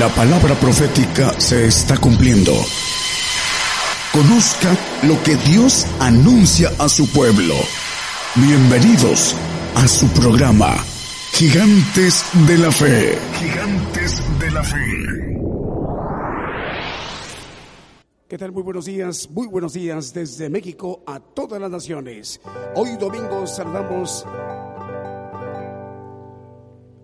La palabra profética se está cumpliendo. Conozca lo que Dios anuncia a su pueblo. Bienvenidos a su programa, Gigantes de la Fe. Gigantes de la Fe. ¿Qué tal? Muy buenos días, muy buenos días desde México a todas las naciones. Hoy domingo saludamos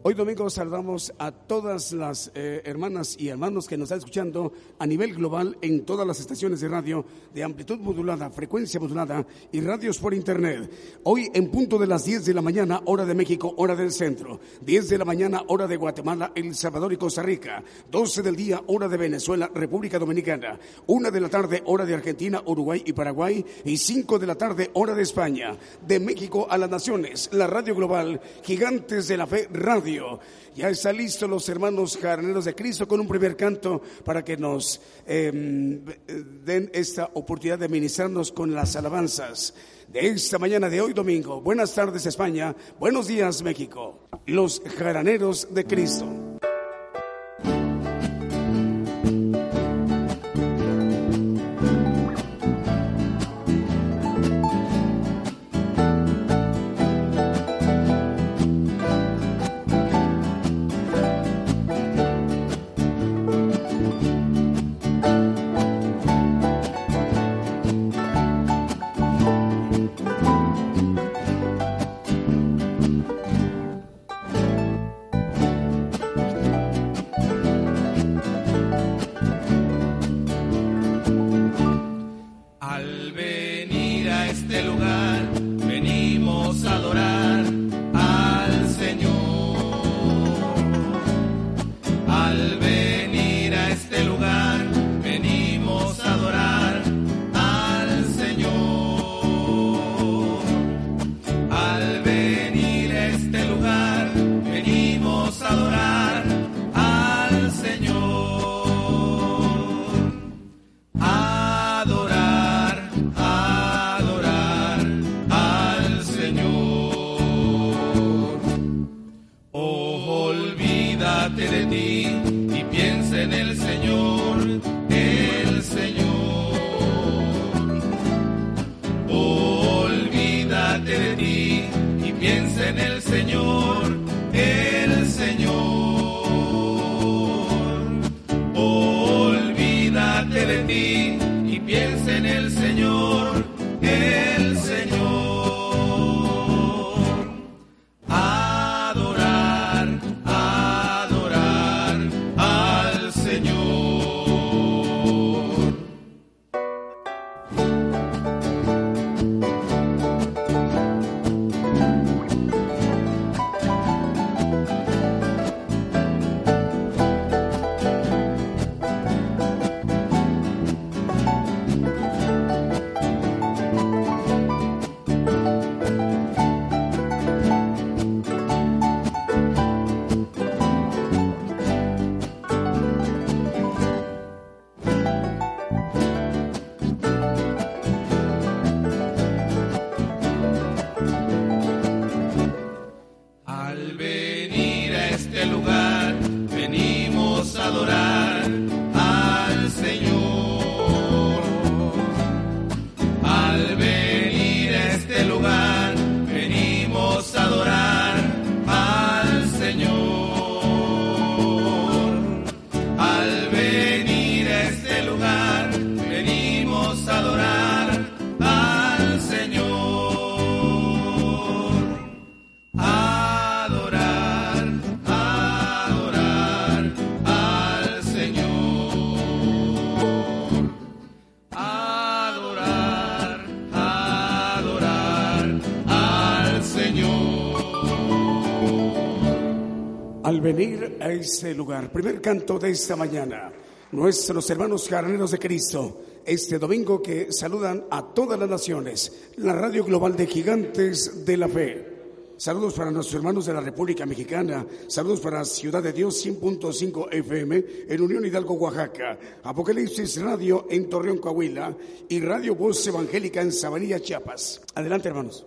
Hoy domingo saludamos a todas las eh, hermanas y hermanos que nos están escuchando a nivel global en todas las estaciones de radio de amplitud modulada, frecuencia modulada y radios por internet. Hoy en punto de las 10 de la mañana, hora de México, hora del centro. 10 de la mañana, hora de Guatemala, El Salvador y Costa Rica. 12 del día, hora de Venezuela, República Dominicana. 1 de la tarde, hora de Argentina, Uruguay y Paraguay. Y 5 de la tarde, hora de España. De México a las naciones, la radio global, Gigantes de la Fe Radio ya están listos los hermanos jardineros de Cristo con un primer canto para que nos em, den esta oportunidad de ministrarnos con las alabanzas de esta mañana de hoy domingo. Buenas tardes España, buenos días México. Los jaraneros de Cristo. Ese lugar. Primer canto de esta mañana. Nuestros hermanos carneros de Cristo, este domingo que saludan a todas las naciones, la radio global de gigantes de la fe. Saludos para nuestros hermanos de la República Mexicana. Saludos para Ciudad de Dios 100.5 FM en Unión Hidalgo, Oaxaca. Apocalipsis Radio en Torreón, Coahuila. Y Radio Voz Evangélica en Sabanilla, Chiapas. Adelante, hermanos.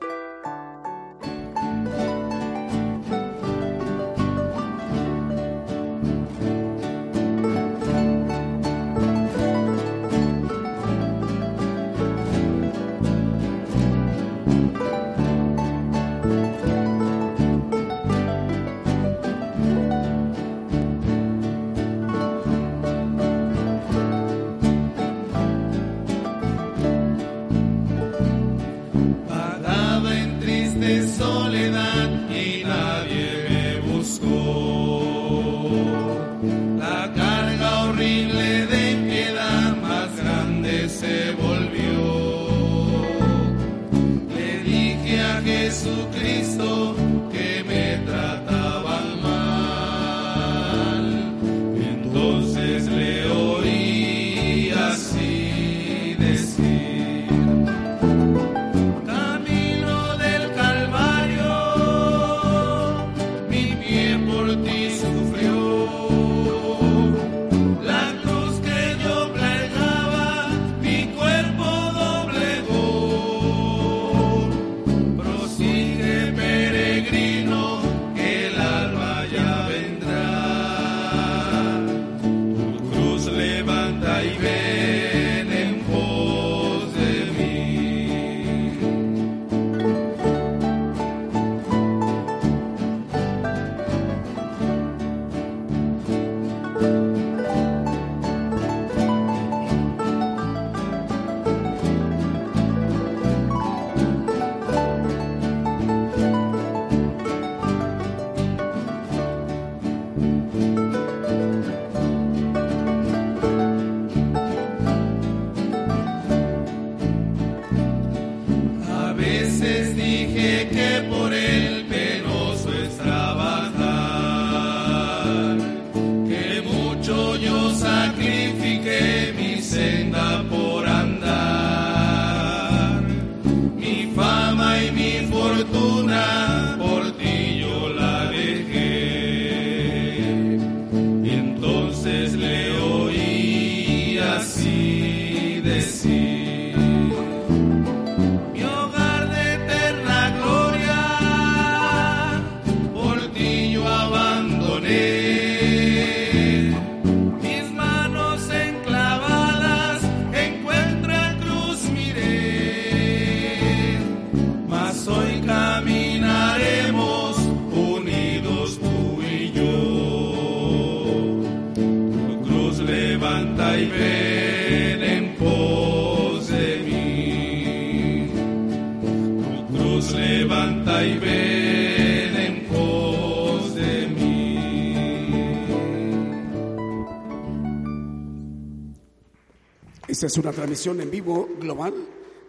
Esta es una transmisión en vivo global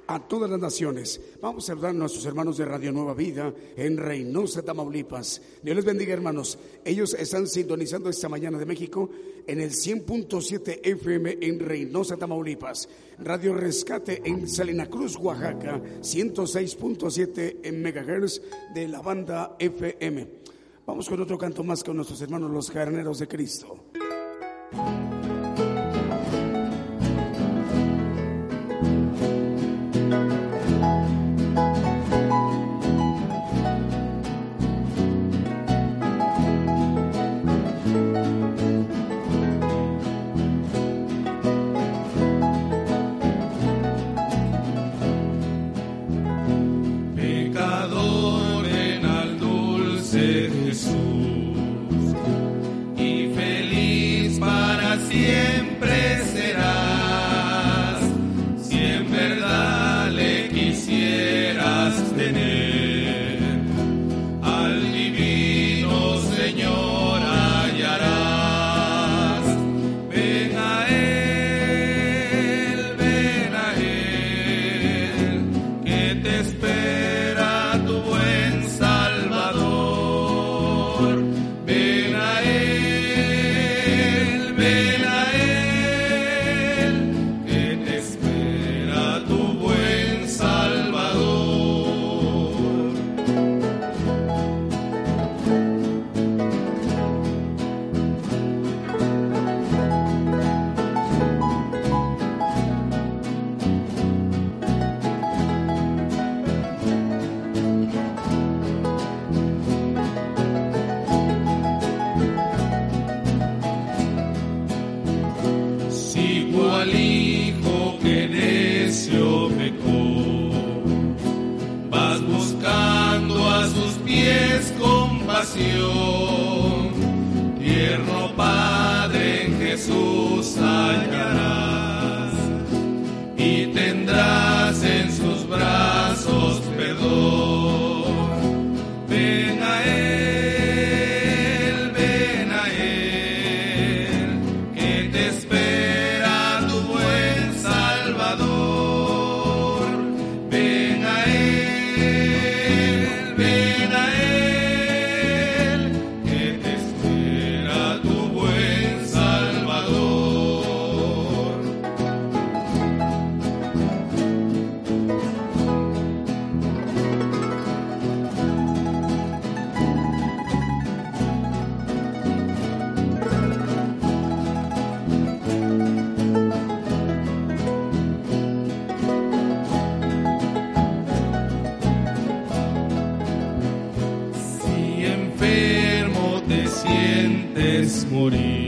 a todas las naciones. Vamos a saludar a nuestros hermanos de Radio Nueva Vida en Reynosa, Tamaulipas. Dios les bendiga, hermanos. Ellos están sintonizando esta mañana de México en el 100.7 FM en Reynosa, Tamaulipas. Radio Rescate en Salina Cruz, Oaxaca, 106.7 en megahertz de la banda FM. Vamos con otro canto más con nuestros hermanos los carneros de Cristo. 我的。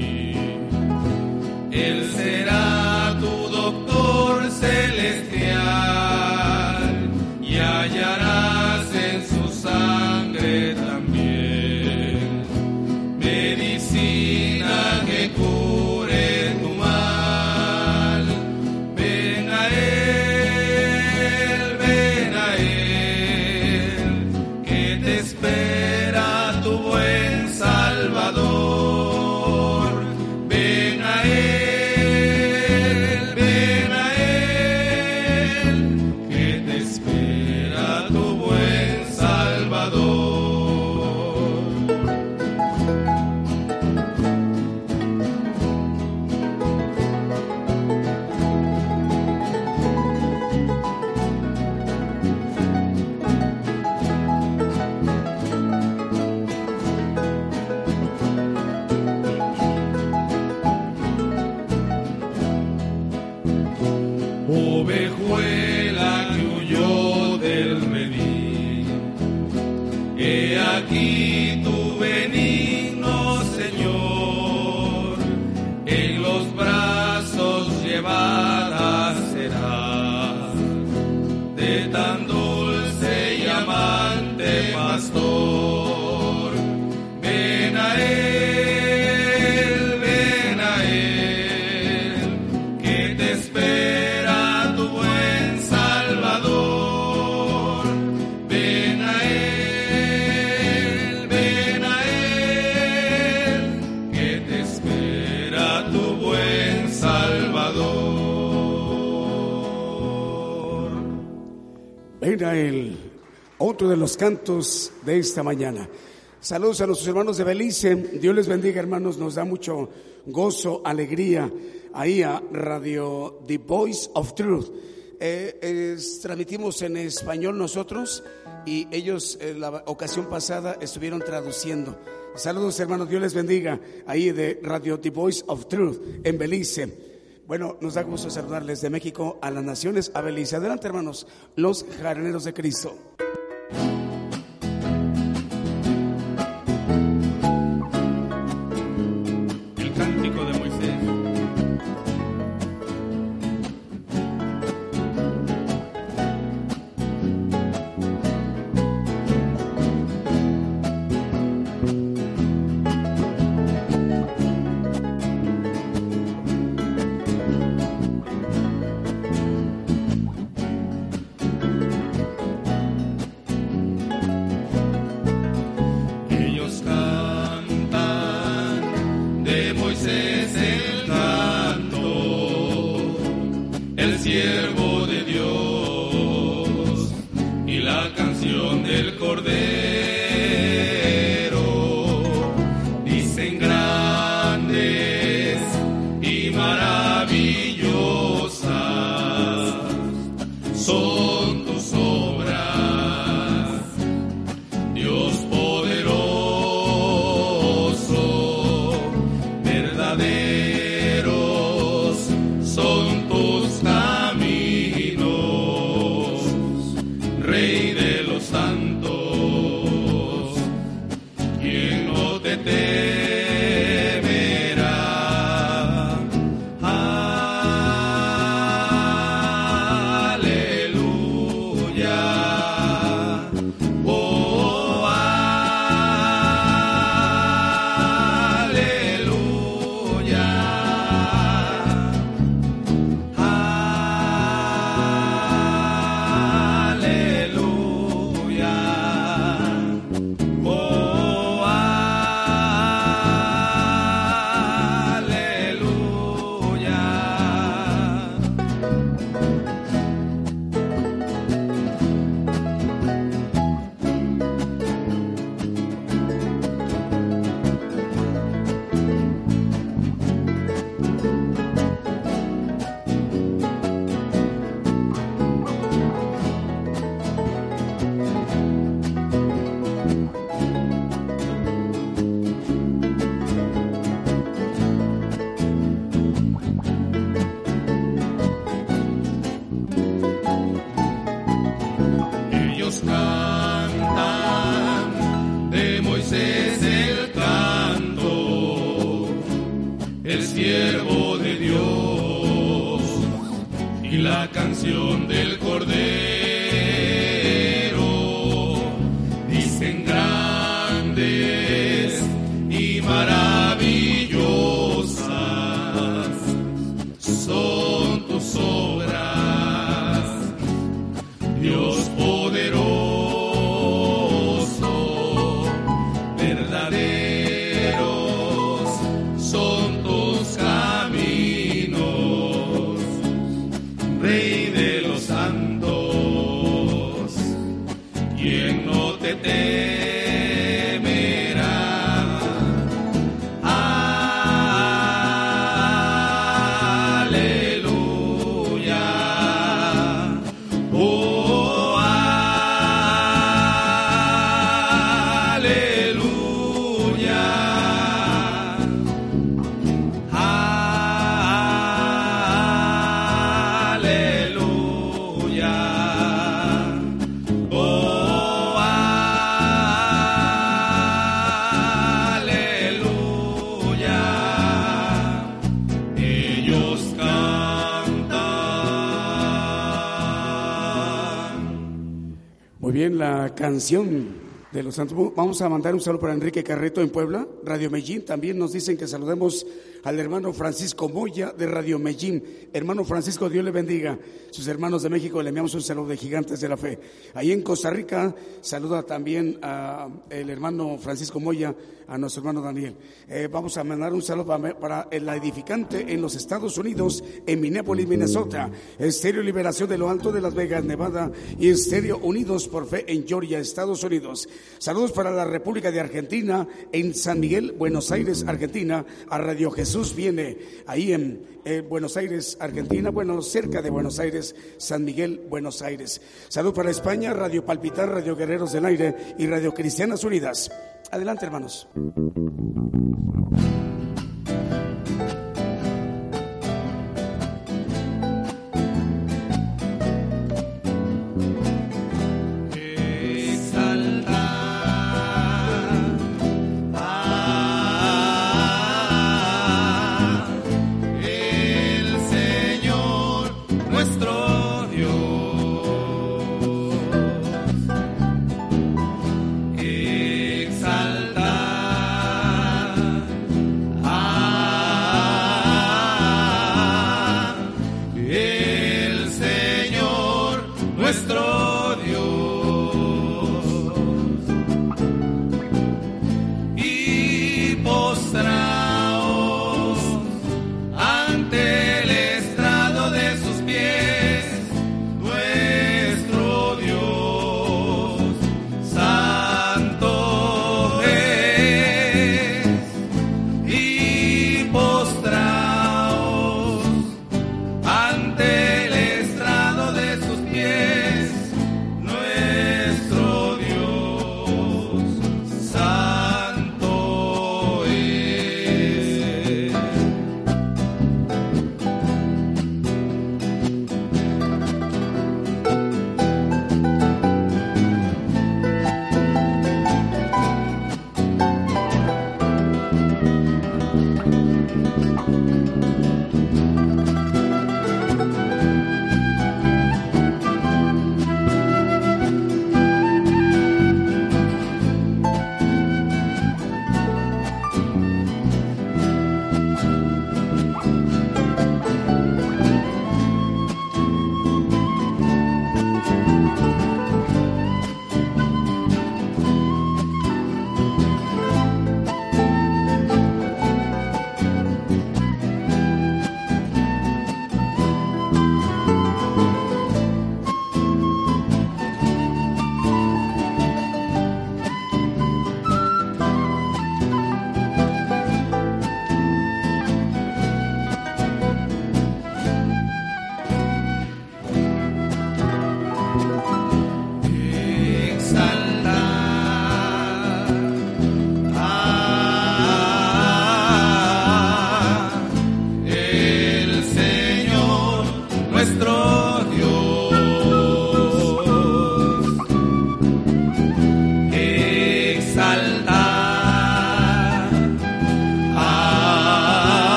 Cantos de esta mañana. Saludos a nuestros hermanos de Belice. Dios les bendiga, hermanos. Nos da mucho gozo, alegría. Ahí a Radio The Voice of Truth. Eh, transmitimos en español nosotros y ellos en la ocasión pasada estuvieron traduciendo. Saludos hermanos, Dios les bendiga ahí de Radio The Voice of Truth en Belice. Bueno, nos da gusto saludarles de México a las naciones, a Belice. Adelante hermanos, los jardineros de Cristo. Canción de los Santos. Vamos a mandar un saludo para Enrique Carreto en Puebla, Radio Medellín. También nos dicen que saludemos al hermano Francisco Moya de Radio Medellín. Hermano Francisco, Dios le bendiga. Sus hermanos de México le enviamos un saludo de Gigantes de la Fe. Ahí en Costa Rica saluda también al hermano Francisco Moya, a nuestro hermano Daniel. Eh, vamos a mandar un saludo para, la edificante en los Estados Unidos, en Minneapolis, Minnesota. Estéreo Liberación de lo Alto de Las Vegas, Nevada y Estéreo Unidos por Fe en Georgia, Estados Unidos. Saludos para la República de Argentina, en San Miguel, Buenos Aires, Argentina. A Radio Jesús viene ahí en Buenos Aires, Argentina, bueno, cerca de Buenos Aires, San Miguel, Buenos Aires. Salud para España, Radio Palpitar, Radio Guerreros del Aire y Radio Cristianas Unidas. Adelante, hermanos.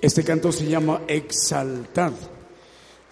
Este canto se llama Exaltad.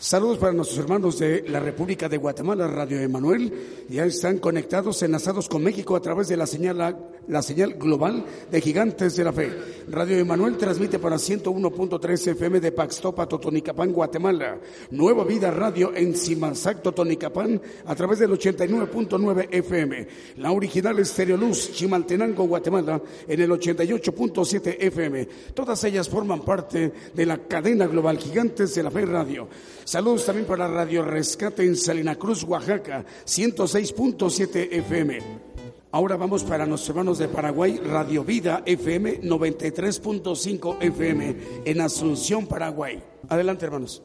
Saludos para nuestros hermanos de la República de Guatemala, Radio Emanuel. Ya están conectados, enlazados con México a través de la señal, la señal global de Gigantes de la Fe. Radio Emanuel transmite para 101.3 FM de Paxtopa, Totonicapán, Guatemala. Nueva Vida Radio en Simanzac, Totonicapán, a través del 89.9 FM. La original Estéreo Luz, Chimaltenango, Guatemala, en el 88.7 FM. Todas ellas forman parte de la cadena global Gigantes de la Fe Radio. Saludos también para Radio Rescate en Salina Cruz, Oaxaca, 106.7 FM. Ahora vamos para nuestros hermanos de Paraguay, Radio Vida FM 93.5 FM en Asunción, Paraguay. Adelante, hermanos.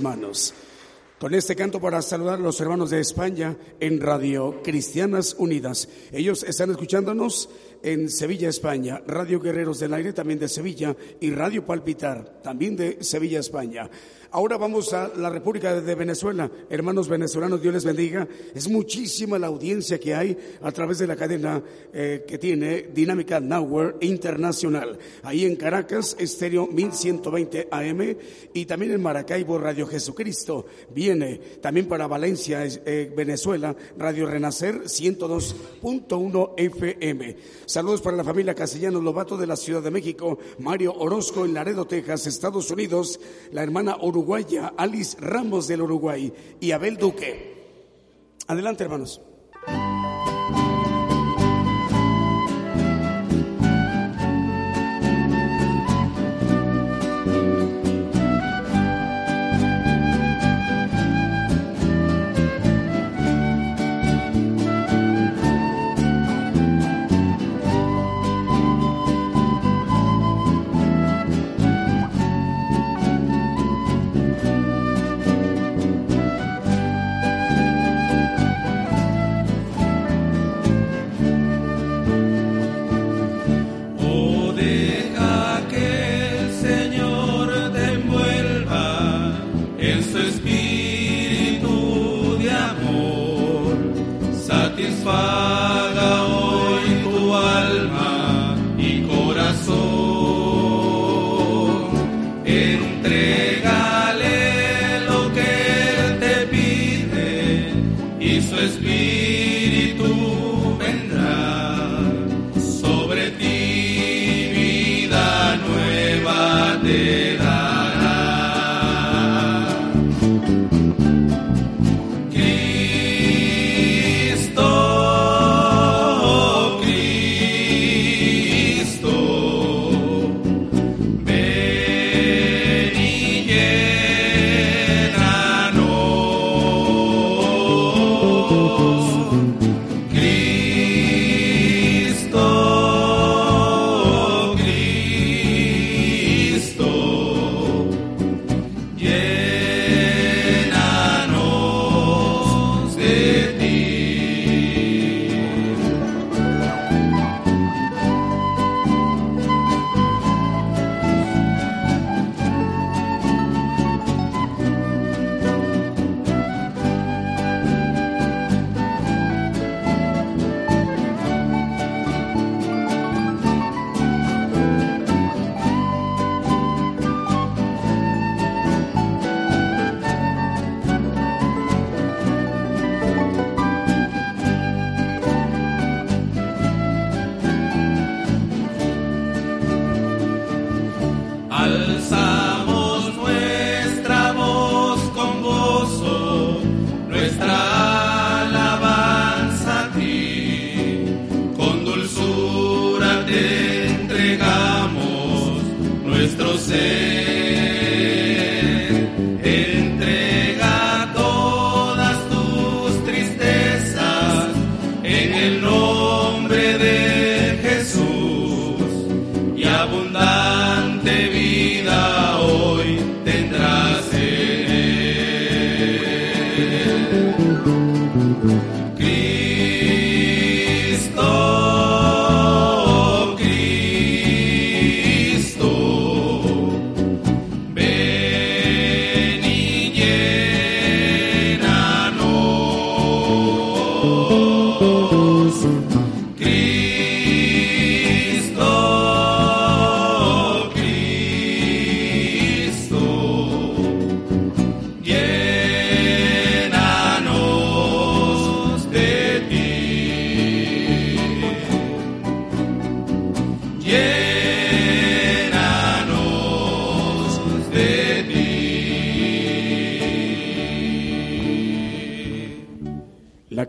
Manos. Con este canto para saludar a los hermanos de España en Radio Cristianas Unidas. Ellos están escuchándonos en Sevilla, España, Radio Guerreros del Aire también de Sevilla y Radio Palpitar también de Sevilla, España. Ahora vamos a la República de Venezuela. Hermanos venezolanos, Dios les bendiga. Es muchísima la audiencia que hay a través de la cadena eh, que tiene Dinámica Nowhere Internacional. Ahí en Caracas, estéreo 1120 AM y también en Maracaibo, Radio Jesucristo. Viene también para Valencia, eh, Venezuela, Radio Renacer 102.1 FM. Saludos para la familia Castellanos Lobato de la Ciudad de México, Mario Orozco en Laredo, Texas, Estados Unidos, la hermana uruguaya Alice Ramos del Uruguay y Abel Duque. Adelante, hermanos.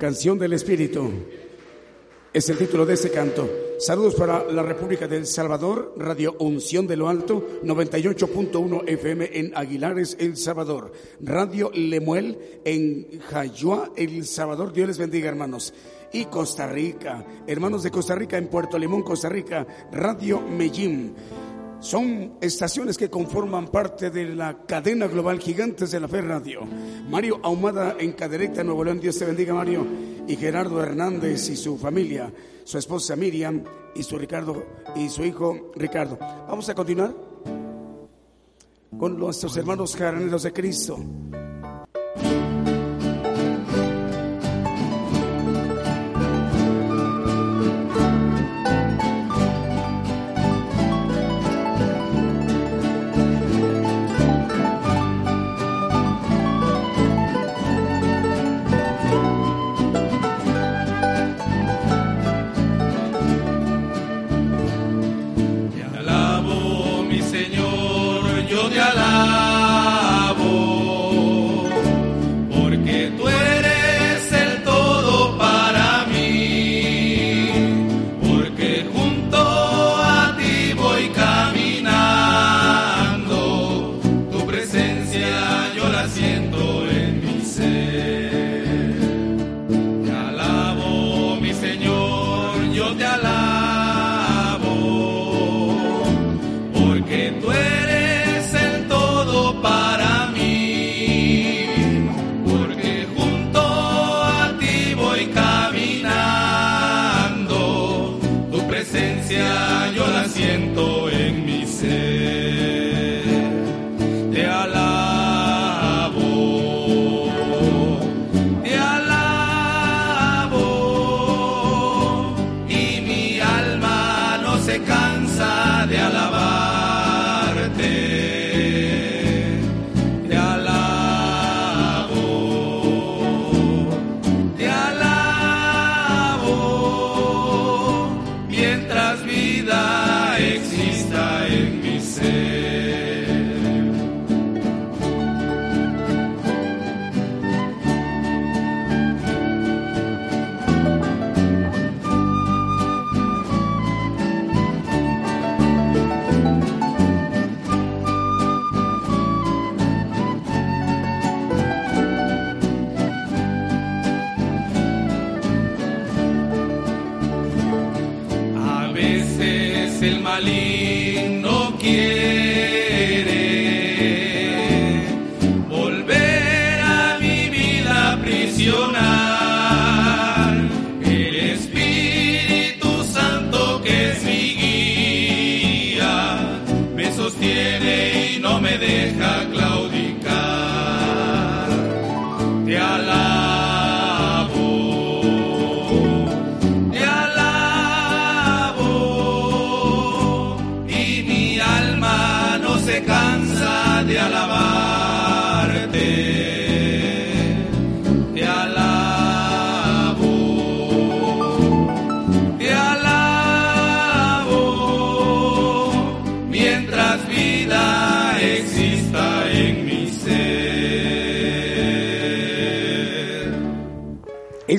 Canción del Espíritu. Es el título de este canto. Saludos para la República del Salvador, Radio Unción de lo Alto, 98.1 FM en Aguilares, El Salvador. Radio Lemuel en Jayua, El Salvador. Dios les bendiga, hermanos. Y Costa Rica, hermanos de Costa Rica en Puerto Limón, Costa Rica, Radio Medellín. Son estaciones que conforman parte de la cadena global Gigantes de la Fe Radio. Mario Ahumada en Cadereyta, Nuevo León. Dios te bendiga, Mario. Y Gerardo Hernández y su familia, su esposa Miriam y su Ricardo y su hijo Ricardo. Vamos a continuar con nuestros hermanos jaraneros de Cristo.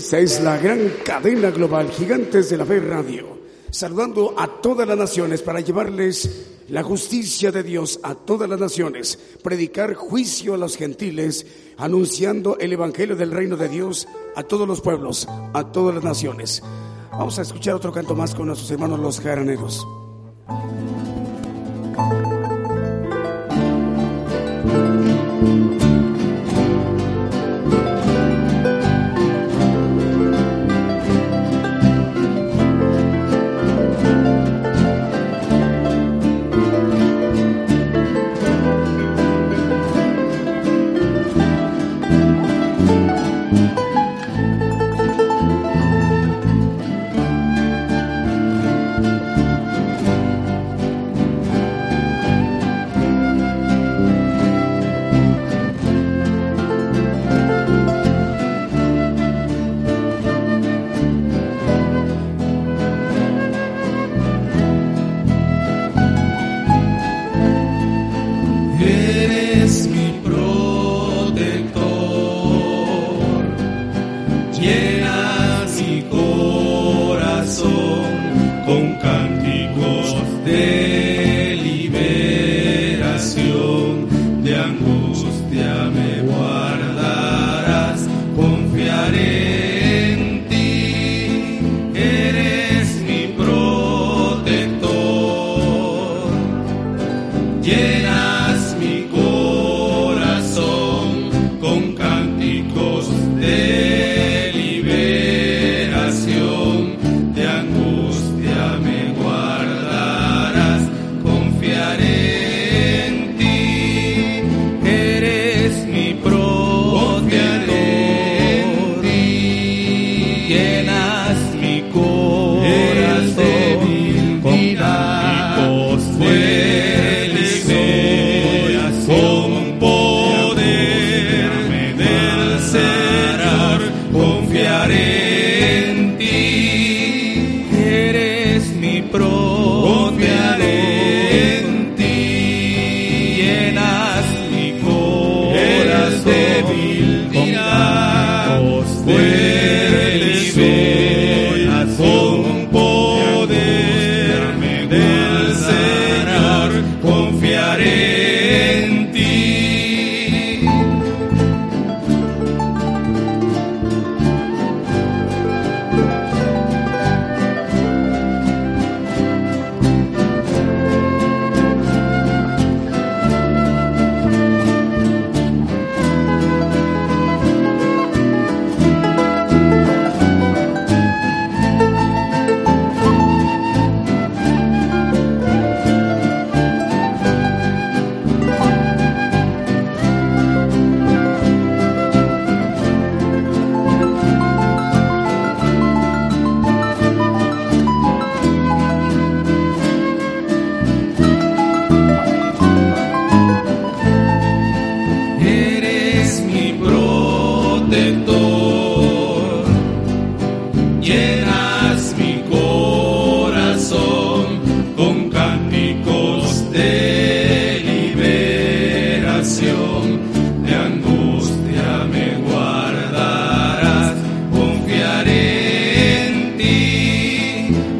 Esta es la gran cadena global Gigantes de la Fe Radio, saludando a todas las naciones para llevarles la justicia de Dios a todas las naciones, predicar juicio a los gentiles, anunciando el Evangelio del reino de Dios a todos los pueblos, a todas las naciones. Vamos a escuchar otro canto más con nuestros hermanos los jaraneros.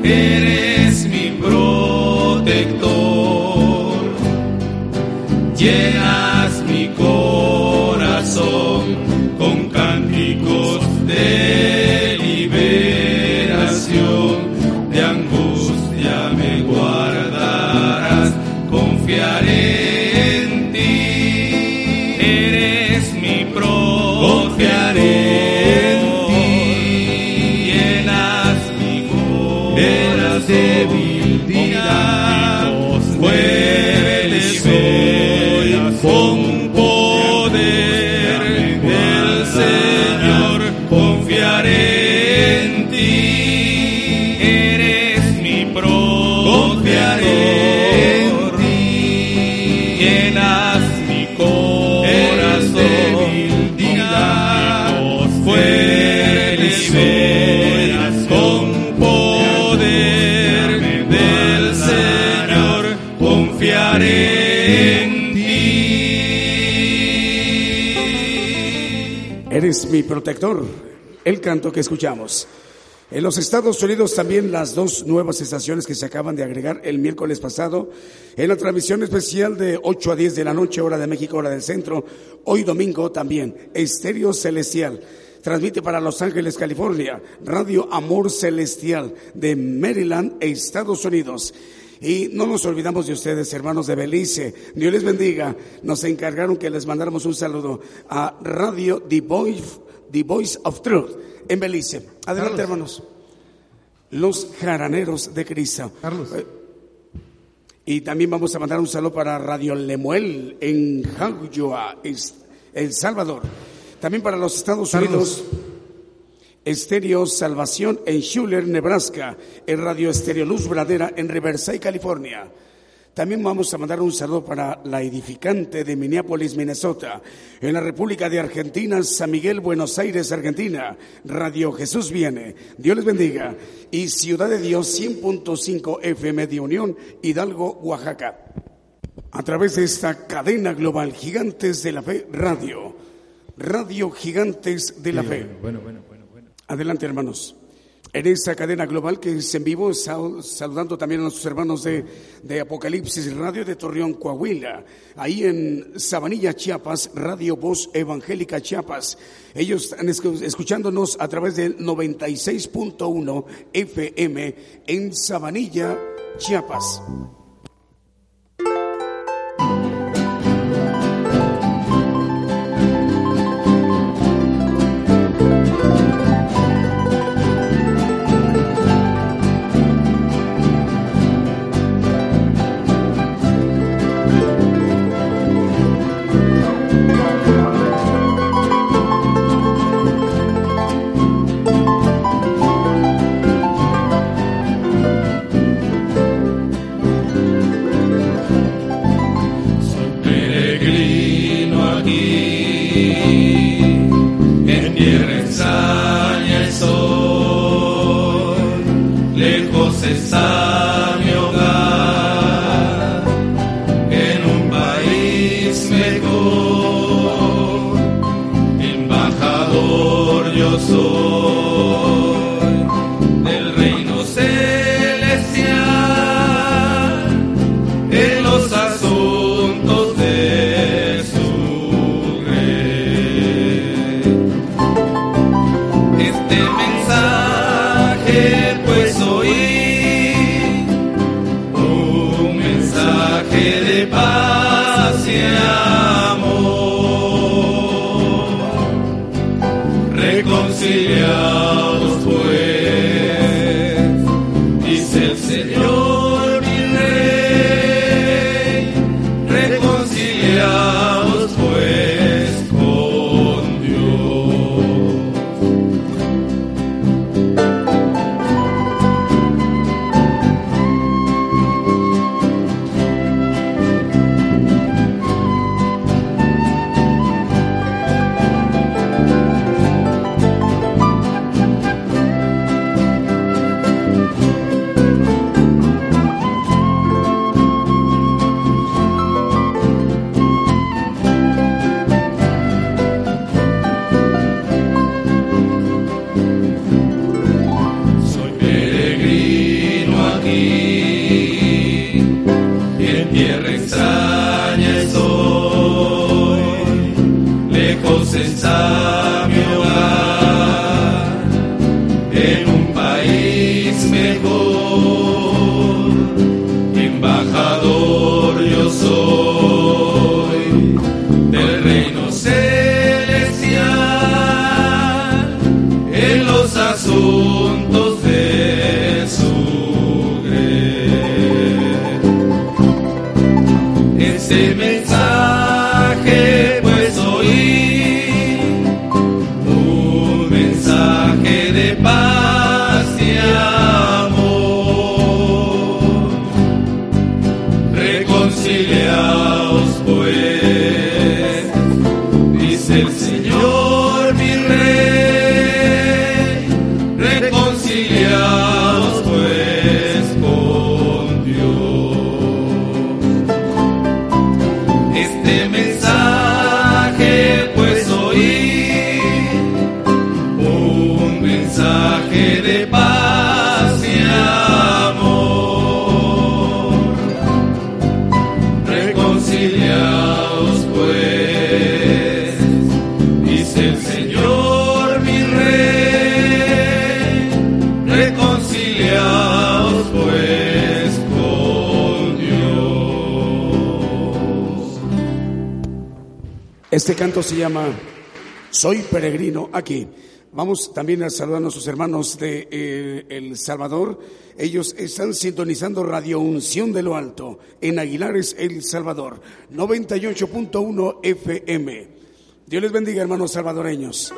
querer. Mi protector, el canto que escuchamos. En los Estados Unidos también las dos nuevas estaciones que se acaban de agregar el miércoles pasado en la transmisión especial de 8 a 10 de la noche, hora de México, hora del centro. Hoy domingo también, Estéreo Celestial. Transmite para Los Ángeles, California, Radio Amor Celestial de Maryland, Estados Unidos. Y no nos olvidamos de ustedes, hermanos de Belice. Dios les bendiga. Nos encargaron que les mandáramos un saludo a Radio The Voice, The Voice of Truth en Belice. Adelante, hermanos. Los jaraneros de Cristo. Carlos. Eh, y también vamos a mandar un saludo para Radio Lemuel en Jagua, El Salvador. También para los Estados Unidos. Estéreo Salvación en Schuler, Nebraska, en Radio Estéreo Luz Bradera en Riverside, California. También vamos a mandar un saludo para la edificante de Minneapolis, Minnesota, en la República de Argentina, San Miguel, Buenos Aires, Argentina. Radio Jesús viene. Dios les bendiga. Y Ciudad de Dios 100.5 FM de Unión, Hidalgo, Oaxaca. A través de esta cadena global Gigantes de la Fe Radio. Radio Gigantes de la Fe. Bueno, bueno, bueno. Adelante, hermanos. En esta cadena global que es en vivo, saludando también a nuestros hermanos de, de Apocalipsis Radio de Torreón, Coahuila. Ahí en Sabanilla, Chiapas, Radio Voz Evangélica Chiapas. Ellos están escuchándonos a través del 96.1 FM en Sabanilla, Chiapas. Señor yo soy. Llama Soy peregrino aquí. Vamos también a saludar a nuestros hermanos de eh, El Salvador. Ellos están sintonizando Radio Unción de lo Alto en Aguilares, El Salvador, 98.1 FM. Dios les bendiga, hermanos salvadoreños.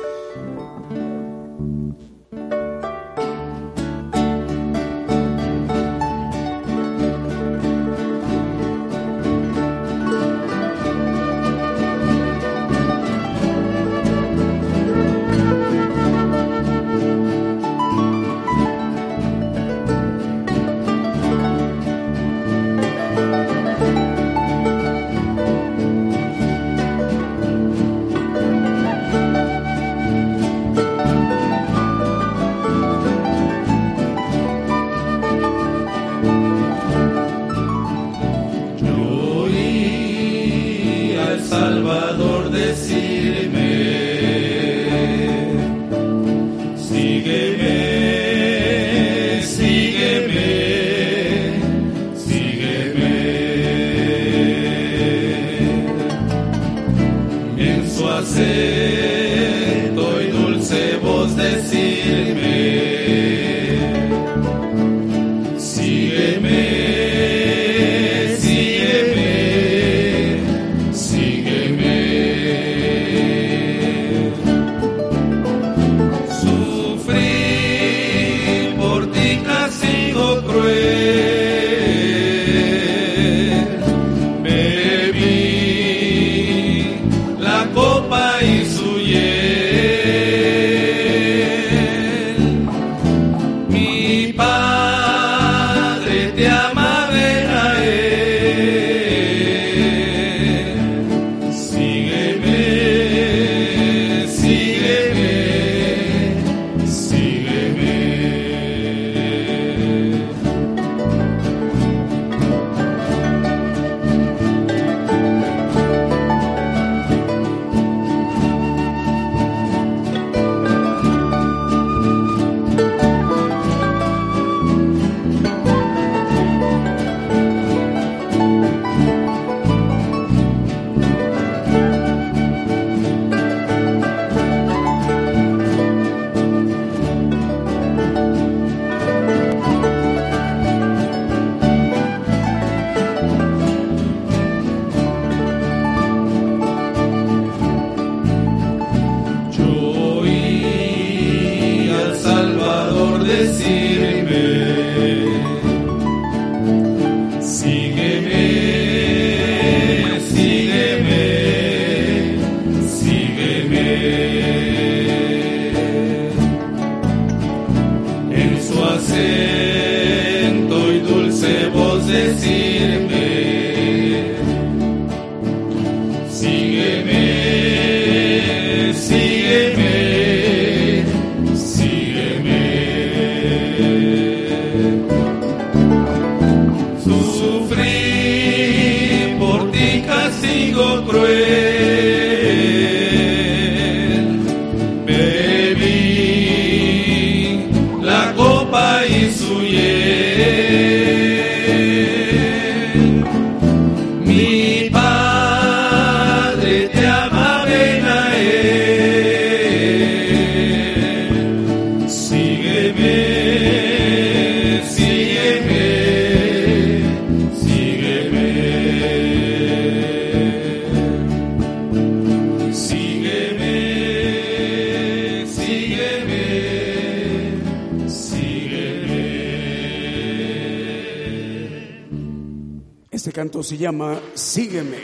Se llama Sígueme.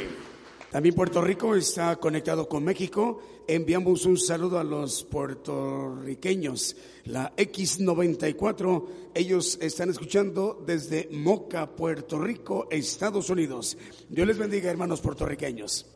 También Puerto Rico está conectado con México. Enviamos un saludo a los puertorriqueños. La X94, ellos están escuchando desde Moca, Puerto Rico, Estados Unidos. Dios les bendiga, hermanos puertorriqueños.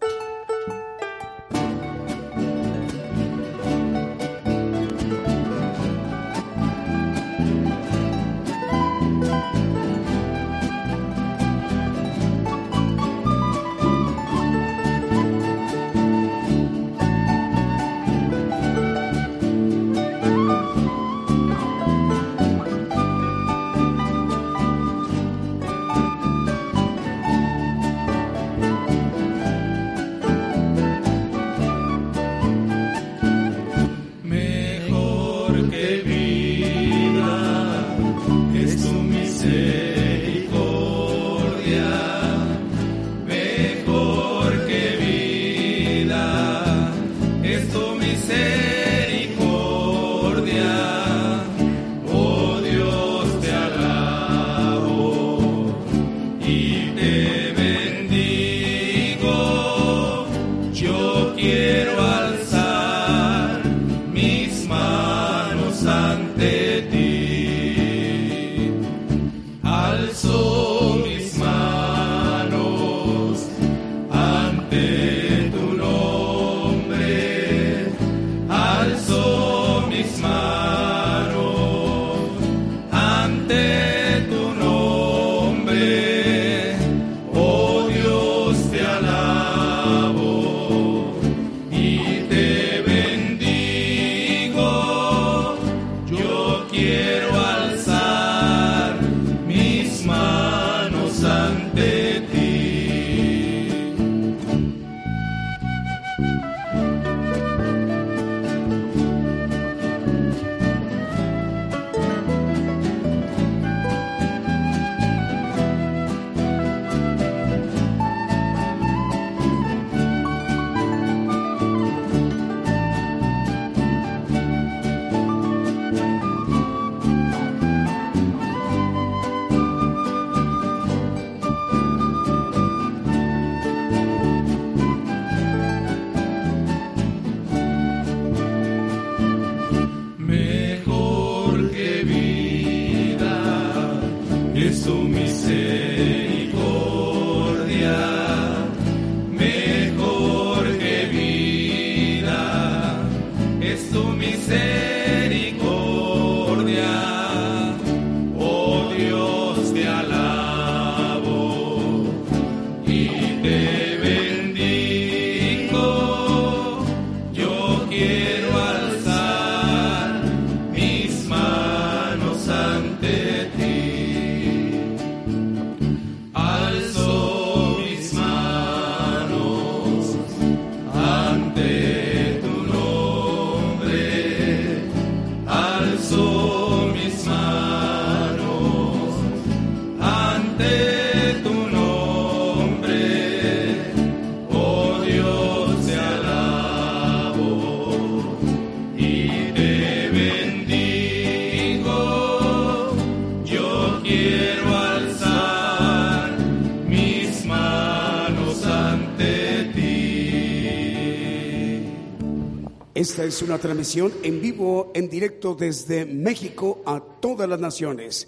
Esta es una transmisión en vivo, en directo desde México a todas las naciones.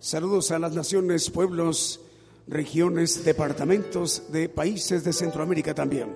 Saludos a las naciones, pueblos, regiones, departamentos de países de Centroamérica también.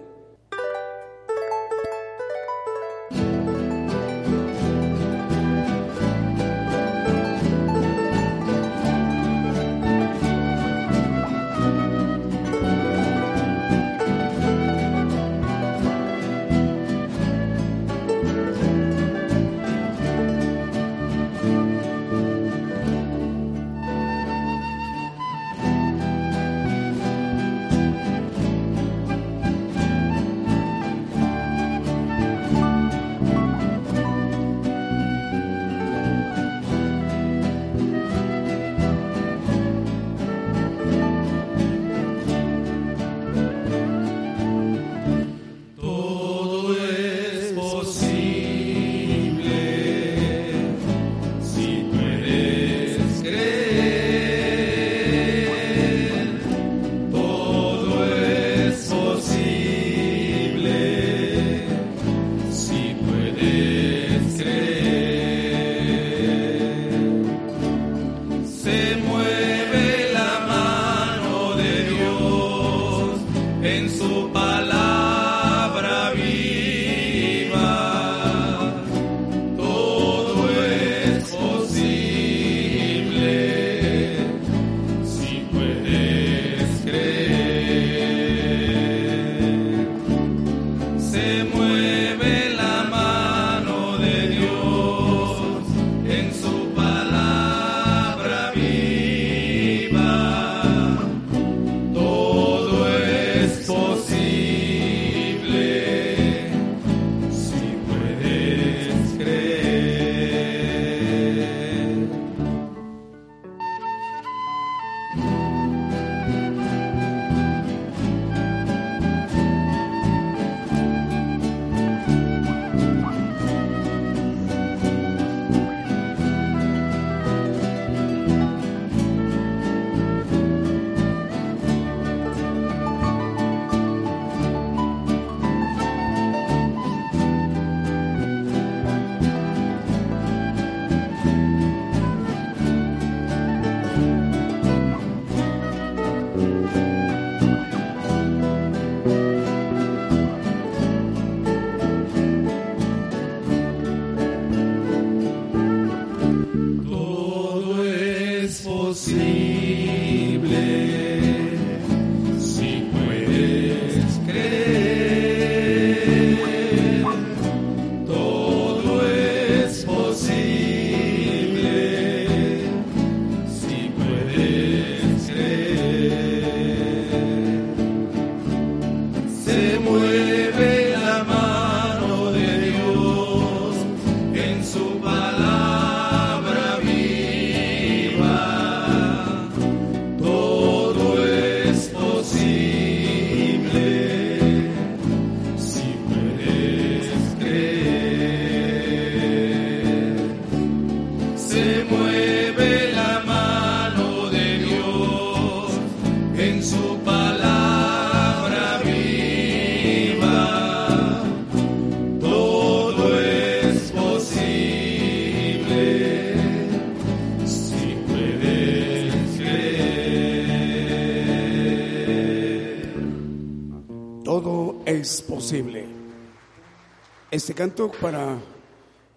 Este canto para,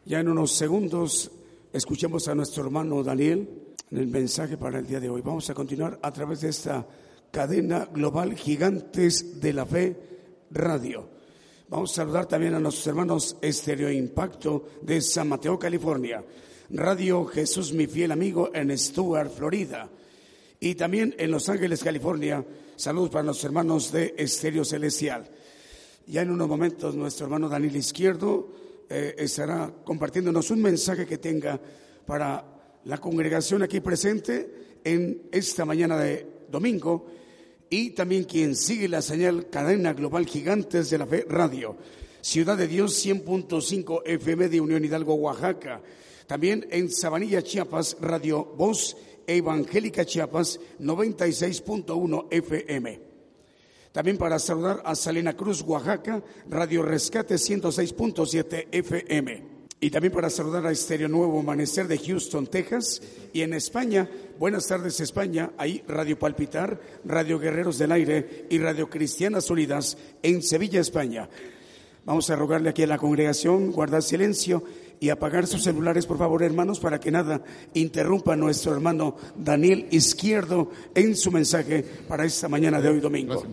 ya en unos segundos, escuchemos a nuestro hermano Daniel el mensaje para el día de hoy. Vamos a continuar a través de esta cadena global Gigantes de la Fe Radio. Vamos a saludar también a nuestros hermanos Estéreo Impacto de San Mateo, California. Radio Jesús, mi fiel amigo, en Stuart, Florida. Y también en Los Ángeles, California. Saludos para los hermanos de Estéreo Celestial. Ya en unos momentos nuestro hermano Daniel Izquierdo eh, estará compartiéndonos un mensaje que tenga para la congregación aquí presente en esta mañana de domingo y también quien sigue la señal Cadena Global Gigantes de la Fe Radio. Ciudad de Dios 100.5 FM de Unión Hidalgo, Oaxaca. También en Sabanilla, Chiapas, Radio Voz Evangélica Chiapas 96.1 FM. También para saludar a Salina Cruz, Oaxaca, Radio Rescate 106.7 FM. Y también para saludar a Estéreo Nuevo Amanecer de Houston, Texas. Y en España, buenas tardes España, ahí Radio Palpitar, Radio Guerreros del Aire y Radio Cristianas Unidas en Sevilla, España. Vamos a rogarle aquí a la congregación guardar silencio y apagar sus celulares, por favor, hermanos, para que nada interrumpa a nuestro hermano Daniel Izquierdo en su mensaje para esta mañana de hoy domingo.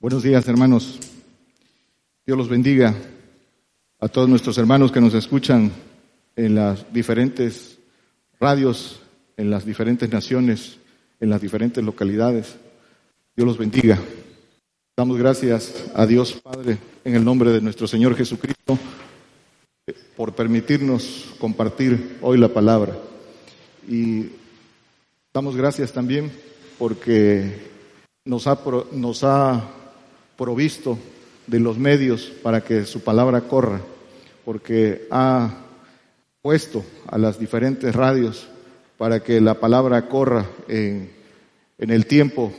Buenos días, hermanos. Dios los bendiga a todos nuestros hermanos que nos escuchan en las diferentes radios, en las diferentes naciones, en las diferentes localidades. Dios los bendiga. Damos gracias a Dios Padre en el nombre de nuestro Señor Jesucristo por permitirnos compartir hoy la palabra. Y damos gracias también porque nos ha, nos ha provisto de los medios para que su palabra corra, porque ha a las diferentes radios para que la palabra corra en, en el tiempo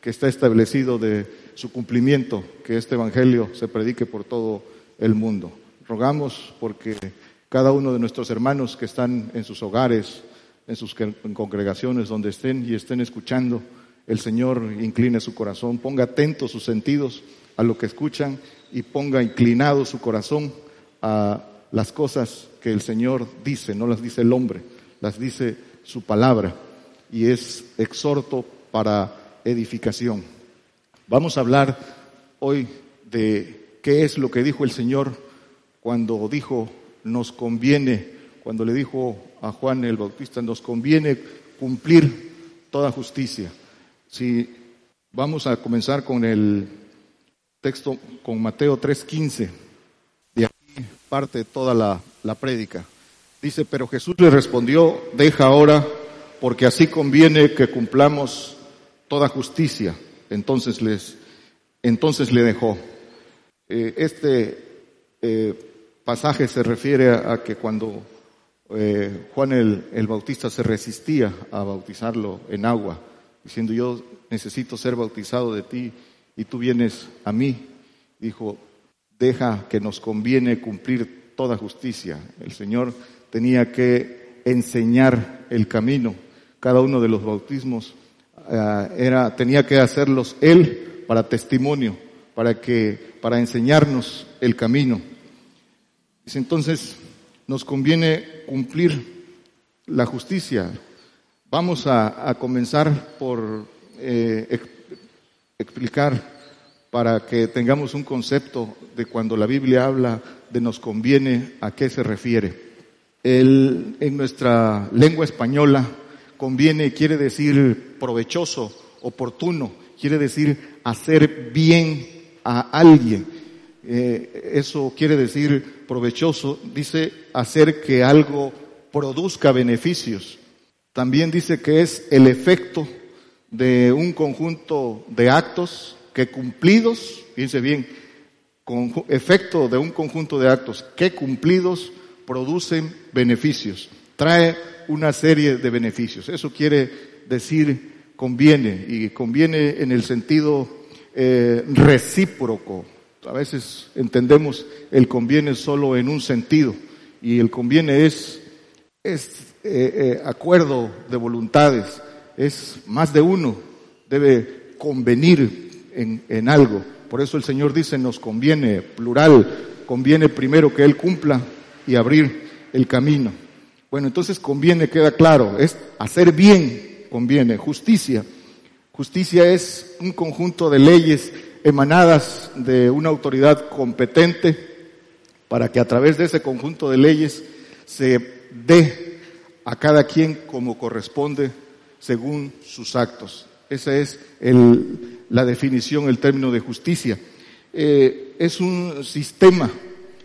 que está establecido de su cumplimiento, que este Evangelio se predique por todo el mundo. Rogamos porque cada uno de nuestros hermanos que están en sus hogares, en sus congregaciones, donde estén y estén escuchando, el Señor incline su corazón, ponga atentos sus sentidos a lo que escuchan y ponga inclinado su corazón a las cosas que el Señor dice, no las dice el hombre, las dice su palabra y es exhorto para edificación. Vamos a hablar hoy de qué es lo que dijo el Señor cuando dijo nos conviene, cuando le dijo a Juan el Bautista, nos conviene cumplir toda justicia. Si vamos a comenzar con el texto con Mateo 3:15. De parte toda la, la prédica. Dice, pero Jesús le respondió, deja ahora, porque así conviene que cumplamos toda justicia. Entonces les, entonces le dejó. Eh, este eh, pasaje se refiere a, que cuando eh, Juan el, el Bautista se resistía a bautizarlo en agua, diciendo yo necesito ser bautizado de ti y tú vienes a mí, dijo, deja que nos conviene cumplir toda justicia. El Señor tenía que enseñar el camino. Cada uno de los bautismos eh, era, tenía que hacerlos Él para testimonio, para que, para enseñarnos el camino. Entonces, nos conviene cumplir la justicia. Vamos a, comenzar por eh, explicar para que tengamos un concepto de cuando la Biblia habla de nos conviene, a qué se refiere. El, en nuestra lengua española, conviene quiere decir provechoso, oportuno, quiere decir hacer bien a alguien. Eh, eso quiere decir provechoso, dice hacer que algo produzca beneficios. También dice que es el efecto de un conjunto de actos que cumplidos, fíjense bien, con efecto de un conjunto de actos que cumplidos producen beneficios, trae una serie de beneficios. Eso quiere decir conviene y conviene en el sentido eh, recíproco. A veces entendemos el conviene solo en un sentido y el conviene es, es eh, eh, acuerdo de voluntades es más de uno, debe convenir en, en algo. Por eso el Señor dice, nos conviene, plural, conviene primero que Él cumpla y abrir el camino. Bueno, entonces conviene, queda claro, es hacer bien, conviene, justicia. Justicia es un conjunto de leyes emanadas de una autoridad competente para que a través de ese conjunto de leyes se dé a cada quien como corresponde según sus actos. Esa es la definición, el término de justicia. Eh, es un sistema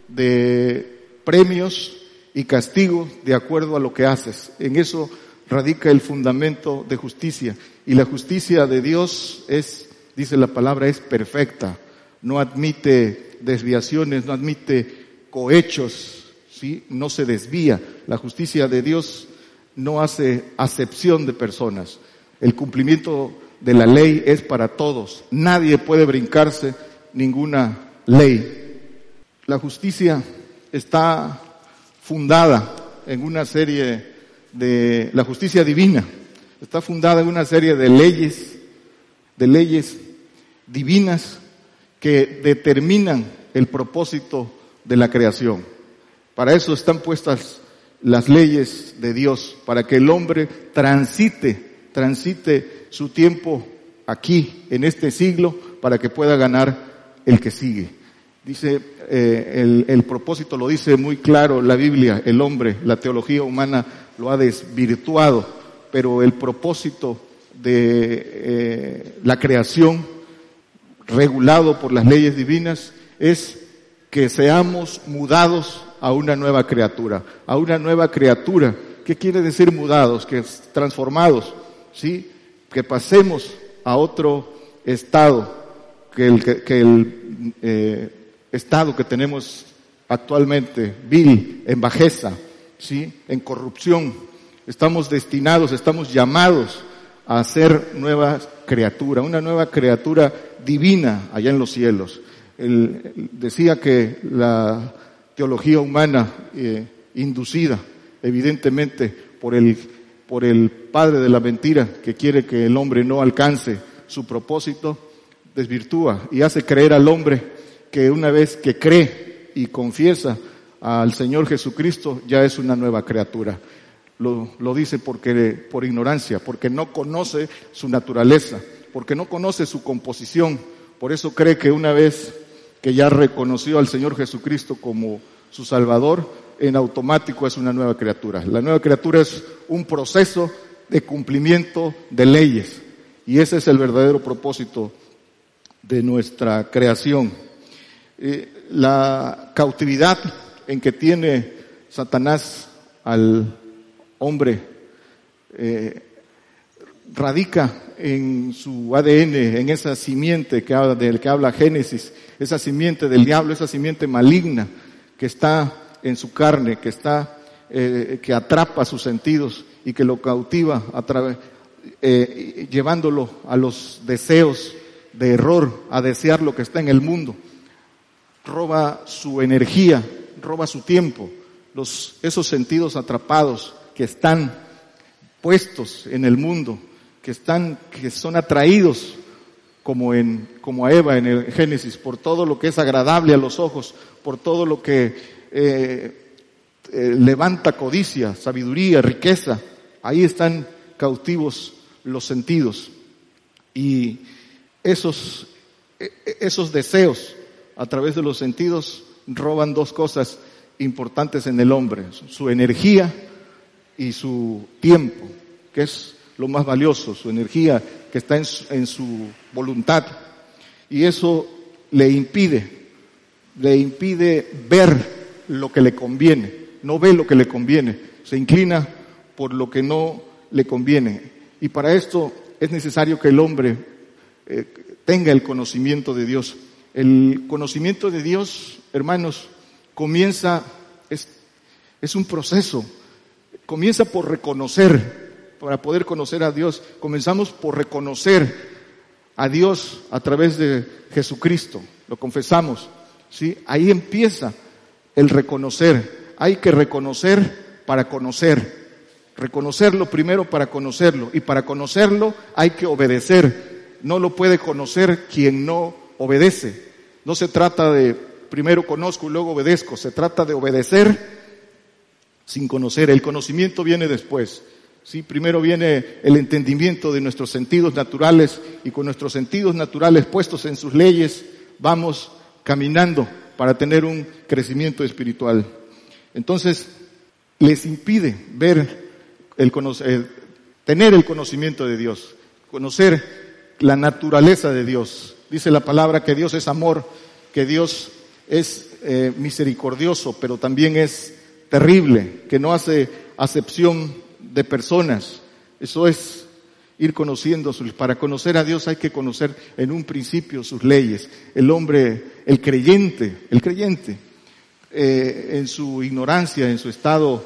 de premios y castigos de acuerdo a lo que haces. En eso radica el fundamento de justicia. Y la justicia de Dios es, dice la palabra, es perfecta. No admite desviaciones, no admite cohechos, ¿sí? no se desvía. La justicia de Dios no hace acepción de personas. El cumplimiento de la ley es para todos. Nadie puede brincarse ninguna ley. La justicia está fundada en una serie de, la justicia divina, está fundada en una serie de leyes, de leyes divinas que determinan el propósito de la creación. Para eso están puestas las leyes de Dios, para que el hombre transite, transite su tiempo aquí, en este siglo, para que pueda ganar el que sigue. Dice, eh, el, el, propósito lo dice muy claro la Biblia, el hombre, la teología humana lo ha desvirtuado, pero el propósito de eh, la creación regulado por las leyes divinas es que seamos mudados a una nueva criatura, a una nueva criatura. ¿Qué quiere decir mudados? Que transformados, ¿sí? Que pasemos a otro estado, que el, que, que el eh, estado que tenemos actualmente, vil, en bajeza, ¿sí? en corrupción. Estamos destinados, estamos llamados a ser nueva criatura, una nueva criatura divina allá en los cielos. Él decía que la teología humana eh, inducida, evidentemente, por el, por el padre de la mentira que quiere que el hombre no alcance su propósito, desvirtúa y hace creer al hombre que una vez que cree y confiesa al Señor Jesucristo, ya es una nueva criatura. Lo, lo, dice porque, por ignorancia, porque no conoce su naturaleza, porque no conoce su composición. Por eso cree que una vez que ya reconoció al Señor Jesucristo como su Salvador, en automático es una nueva criatura. La nueva criatura es un proceso de cumplimiento de leyes. Y ese es el verdadero propósito de nuestra creación. Eh, la cautividad en que tiene Satanás al hombre eh, radica en su ADN, en esa simiente del que habla Génesis, esa simiente del diablo, esa simiente maligna que está en su carne, que está, eh, que atrapa sus sentidos y que lo cautiva a través, eh, llevándolo a los deseos de error, a desear lo que está en el mundo. Roba su energía, roba su tiempo, los, esos sentidos atrapados que están puestos en el mundo, que están, que son atraídos como en, como a Eva en el Génesis, por todo lo que es agradable a los ojos, por todo lo que eh, eh, levanta codicia, sabiduría, riqueza. Ahí están cautivos los sentidos. Y esos, e, e, esos deseos a través de los sentidos roban dos cosas importantes en el hombre, su energía y su tiempo, que es lo más valioso, su energía que está en su, voluntad. Y eso le impide, le impide ver lo que le conviene, no ve lo que le conviene, se inclina por lo que no le conviene. Y para esto es necesario que el hombre eh, tenga el conocimiento de Dios. El conocimiento de Dios, hermanos, comienza, es, es un proceso, comienza por reconocer, para poder conocer a Dios, comenzamos por reconocer a Dios a través de Jesucristo, lo confesamos, ¿sí? Ahí empieza el reconocer, hay que reconocer para conocer, reconocerlo primero para conocerlo, y para conocerlo hay que obedecer, no lo puede conocer quien no obedece. No se trata de primero conozco y luego obedezco, se trata de obedecer sin conocer. El conocimiento viene después. Sí, primero viene el entendimiento de nuestros sentidos naturales y con nuestros sentidos naturales puestos en sus leyes vamos caminando para tener un crecimiento espiritual. Entonces, les impide ver el conocer, tener el conocimiento de Dios, conocer la naturaleza de Dios, Dice la palabra que Dios es amor, que Dios es eh, misericordioso, pero también es terrible, que no hace acepción de personas. Eso es ir conociendo sus, para conocer a Dios hay que conocer en un principio sus leyes. El hombre, el creyente, el creyente, eh, en su ignorancia, en su estado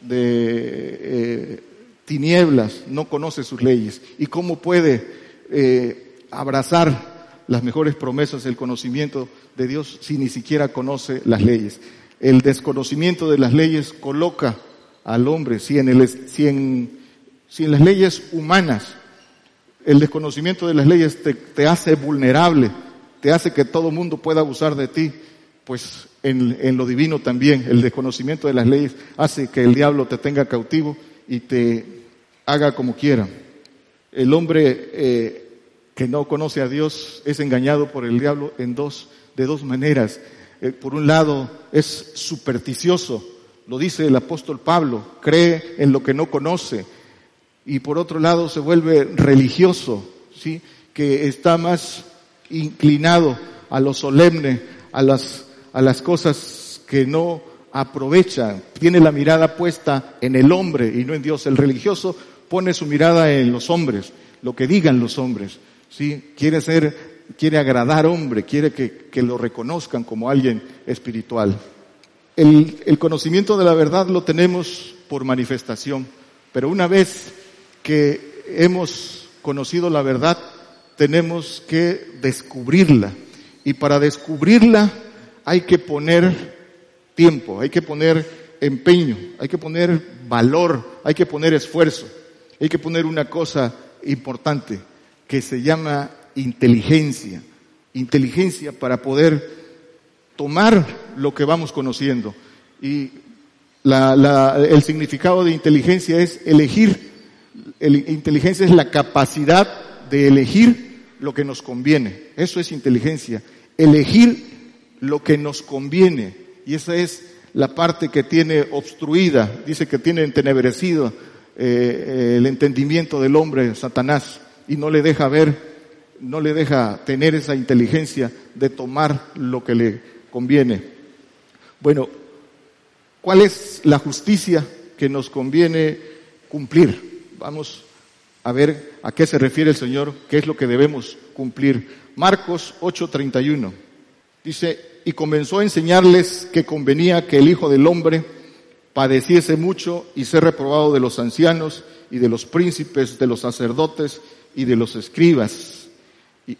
de eh, tinieblas, no conoce sus leyes. ¿Y cómo puede eh, abrazar las mejores promesas, el conocimiento de Dios, si ni siquiera conoce las leyes. El desconocimiento de las leyes coloca al hombre, si en, el, si en, si en las leyes humanas, el desconocimiento de las leyes te, te hace vulnerable, te hace que todo mundo pueda abusar de ti, pues en, en, lo divino también, el desconocimiento de las leyes hace que el diablo te tenga cautivo y te haga como quiera. El hombre eh, que no conoce a Dios es engañado por el diablo en dos, de dos maneras. Eh, por un lado, es supersticioso, lo dice el apóstol Pablo, cree en lo que no conoce. Y por otro lado, se vuelve religioso, ¿sí? Que está más inclinado a lo solemne, a las, a las cosas que no aprovecha, tiene la mirada puesta en el hombre y no en Dios. El religioso pone su mirada en los hombres, lo que digan los hombres. ¿sí? Quiere ser, quiere agradar hombre, quiere que, que lo reconozcan como alguien espiritual. El, el conocimiento de la verdad lo tenemos por manifestación, pero una vez que hemos conocido la verdad, tenemos que descubrirla. Y para descubrirla hay que poner tiempo, hay que poner empeño, hay que poner valor, hay que poner esfuerzo, hay que poner una cosa importante, que se llama inteligencia. Inteligencia para poder tomar lo que vamos conociendo. Y la, la, el significado de inteligencia es elegir. El, inteligencia es la capacidad de elegir lo que nos conviene. Eso es inteligencia. Elegir lo que nos conviene. Y esa es la parte que tiene obstruida, dice que tiene entenebrecido eh, el entendimiento del hombre, Satanás y no le deja ver, no le deja tener esa inteligencia de tomar lo que le conviene. Bueno, ¿cuál es la justicia que nos conviene cumplir? Vamos a ver a qué se refiere el Señor, qué es lo que debemos cumplir. Marcos 8:31 dice, y comenzó a enseñarles que convenía que el Hijo del Hombre padeciese mucho y ser reprobado de los ancianos y de los príncipes, de los sacerdotes y de los escribas. Y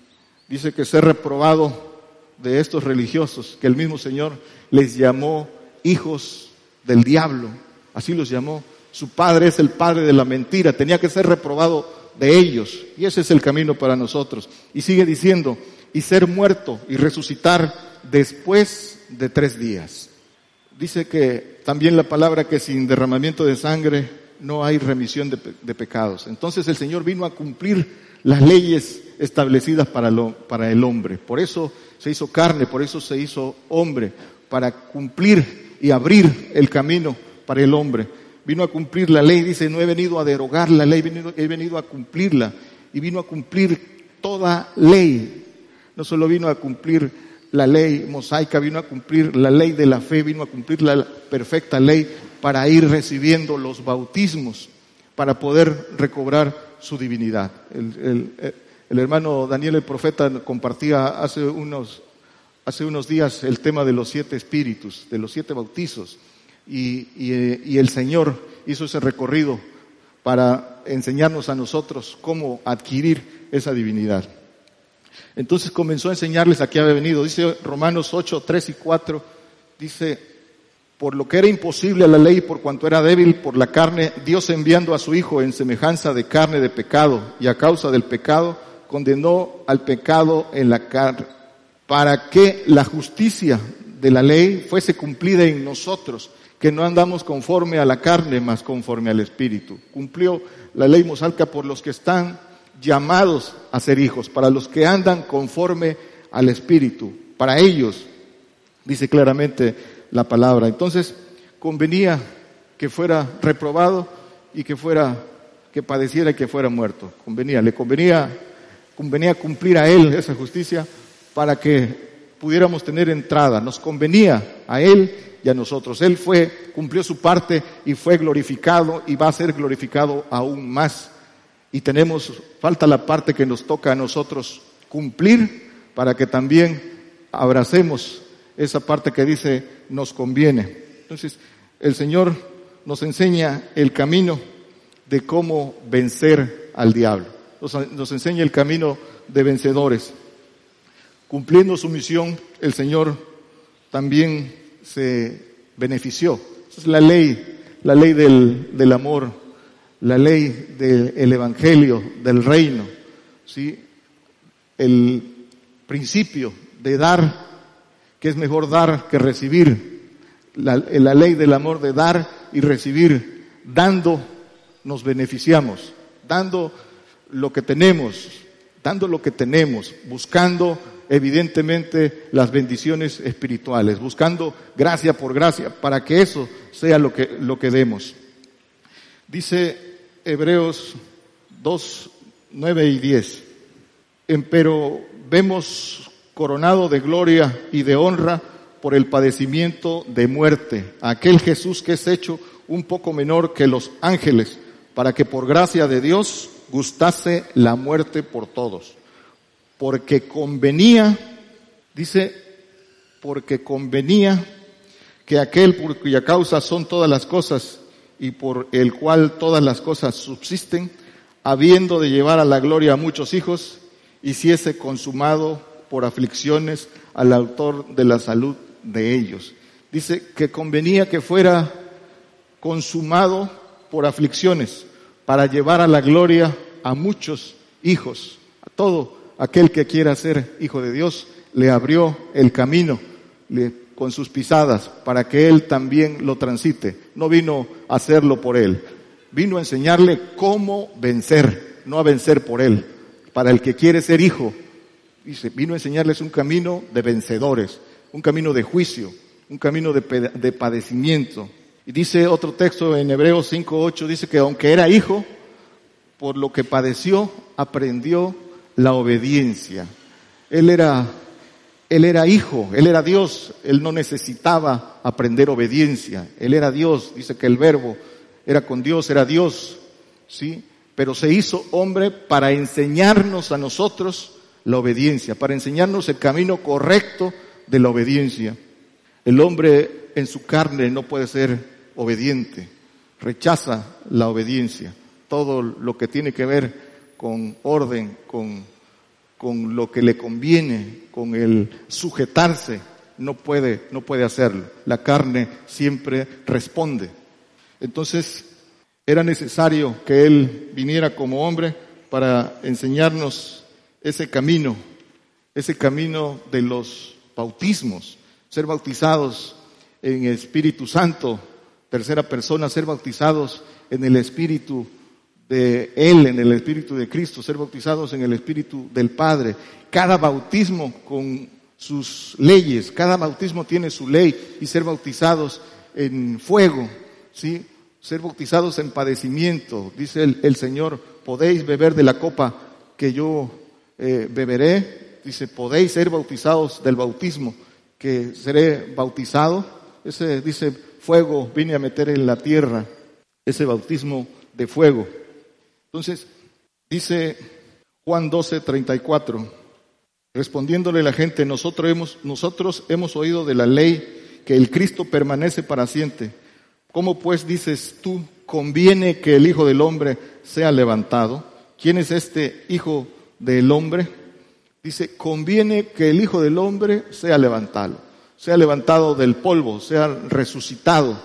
dice que ser reprobado de estos religiosos, que el mismo Señor les llamó hijos del diablo, así los llamó. Su padre es el padre de la mentira, tenía que ser reprobado de ellos. Y ese es el camino para nosotros. Y sigue diciendo, y ser muerto y resucitar después de tres días. Dice que también la palabra que sin derramamiento de sangre no hay remisión de, pecados. Entonces el Señor vino a cumplir las leyes establecidas para el hombre. Por eso se hizo carne, por eso se hizo hombre, para cumplir y abrir el camino para el hombre. Vino a cumplir la ley, dice, no he venido a derogar la ley, he venido, a cumplirla. Y vino a cumplir toda ley. No solo vino a cumplir la ley mosaica, vino a cumplir la ley de la fe, vino a cumplir la perfecta ley para ir recibiendo los bautismos, para poder recobrar su divinidad. El, el, el hermano Daniel el profeta compartía hace unos, hace unos días el tema de los siete espíritus, de los siete bautizos, y, y, y el Señor hizo ese recorrido para enseñarnos a nosotros cómo adquirir esa divinidad. Entonces comenzó a enseñarles a qué había venido. Dice Romanos 8, 3 y 4, dice, por lo que era imposible a la ley, por cuanto era débil por la carne, Dios enviando a su Hijo en semejanza de carne de pecado, y a causa del pecado, condenó al pecado en la carne, para que la justicia de la ley fuese cumplida en nosotros, que no andamos conforme a la carne, mas conforme al Espíritu. Cumplió la ley mosaica por los que están llamados a ser hijos, para los que andan conforme al Espíritu. Para ellos, dice claramente la palabra. Entonces, convenía que fuera reprobado y que fuera, que padeciera y que fuera muerto. Convenía, le convenía, convenía cumplir a él esa justicia para que pudiéramos tener entrada. Nos convenía a él y a nosotros. Él fue, cumplió su parte y fue glorificado y va a ser glorificado aún más. Y tenemos, falta la parte que nos toca a nosotros cumplir para que también abracemos esa parte que dice nos conviene. Entonces, el Señor nos enseña el camino de cómo vencer al diablo. nos, enseña el camino de vencedores. Cumpliendo su misión, el Señor también se benefició. Esa es la ley, la ley del, del amor, la ley del Evangelio, del reino. ¿sí? El principio de dar, que es mejor dar que recibir. La, la ley del amor de dar y recibir. Dando nos beneficiamos. Dando lo que tenemos, dando lo que tenemos, buscando evidentemente las bendiciones espirituales, buscando gracia por gracia para que eso sea lo que, lo que demos. Dice Hebreos 2, 9 y 10, pero vemos coronado de gloria y de honra por el padecimiento de muerte, aquel Jesús que es hecho un poco menor que los ángeles, para que por gracia de Dios gustase la muerte por todos porque convenía, dice, porque convenía que aquel por cuya causa son todas las cosas y por el cual todas las cosas subsisten, habiendo de llevar a la gloria a muchos hijos, hiciese consumado por aflicciones al autor de la salud de ellos. Dice que convenía que fuera consumado por aflicciones para llevar a la gloria a muchos hijos, a todo aquel que quiera ser hijo de Dios, le abrió el camino con sus pisadas para que él también lo transite. No vino a hacerlo por él, vino a enseñarle cómo vencer, no a vencer por él. Para el que quiere ser hijo, dice, vino a enseñarles un camino de vencedores, un camino de juicio, un camino de, de padecimiento. Y dice otro texto en Hebreos 5.8, dice que aunque era hijo, por lo que padeció, aprendió la obediencia. Él era, él era hijo, él era Dios, él no necesitaba aprender obediencia. Él era Dios, dice que el verbo era con Dios, era Dios, ¿sí? Pero se hizo hombre para enseñarnos a nosotros la obediencia, para enseñarnos el camino correcto de la obediencia. El hombre en su carne no puede ser obediente, rechaza la obediencia, todo lo que tiene que ver con orden, con, con lo que le conviene, con el sujetarse, no puede, no puede hacerlo. La carne siempre responde. Entonces, era necesario que Él viniera como hombre para enseñarnos ese camino, ese camino de los bautismos, ser bautizados en Espíritu Santo, tercera persona, ser bautizados en el Espíritu de Él, en el Espíritu de Cristo, ser bautizados en el Espíritu del Padre. Cada bautismo con sus leyes, cada bautismo tiene su ley y ser bautizados en fuego, ¿sí? Ser bautizados en padecimiento. Dice el, Señor, podéis beber de la copa que yo eh, beberé. Dice, podéis ser bautizados del bautismo que seré bautizado. Ese dice, fuego vine a meter en la tierra. Ese bautismo de fuego. Entonces, dice Juan 12, 34, respondiéndole la gente, nosotros hemos, nosotros hemos oído de la ley que el Cristo permanece para siempre. ¿Cómo pues dices tú, conviene que el Hijo del Hombre sea levantado? ¿Quién es este Hijo del Hombre? Dice, conviene que el Hijo del Hombre sea levantado, sea levantado del polvo, sea resucitado,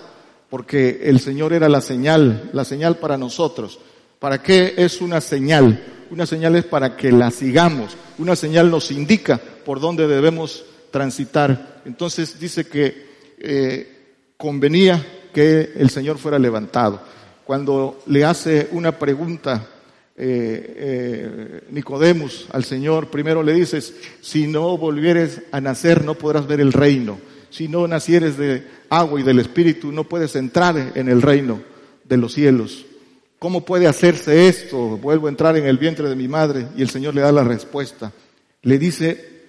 porque el Señor era la señal, la señal para nosotros. ¿Para qué es una señal? Una señal es para que la sigamos. Una señal nos indica por dónde debemos transitar. Entonces dice que eh, convenía que el Señor fuera levantado. Cuando le hace una pregunta eh, eh, Nicodemus al Señor, primero le dices, si no volvieres a nacer no podrás ver el reino. Si no nacieres de agua y del Espíritu no puedes entrar en el reino de los cielos. ¿Cómo puede hacerse esto? Vuelvo a entrar en el vientre de mi madre y el Señor le da la respuesta. Le dice,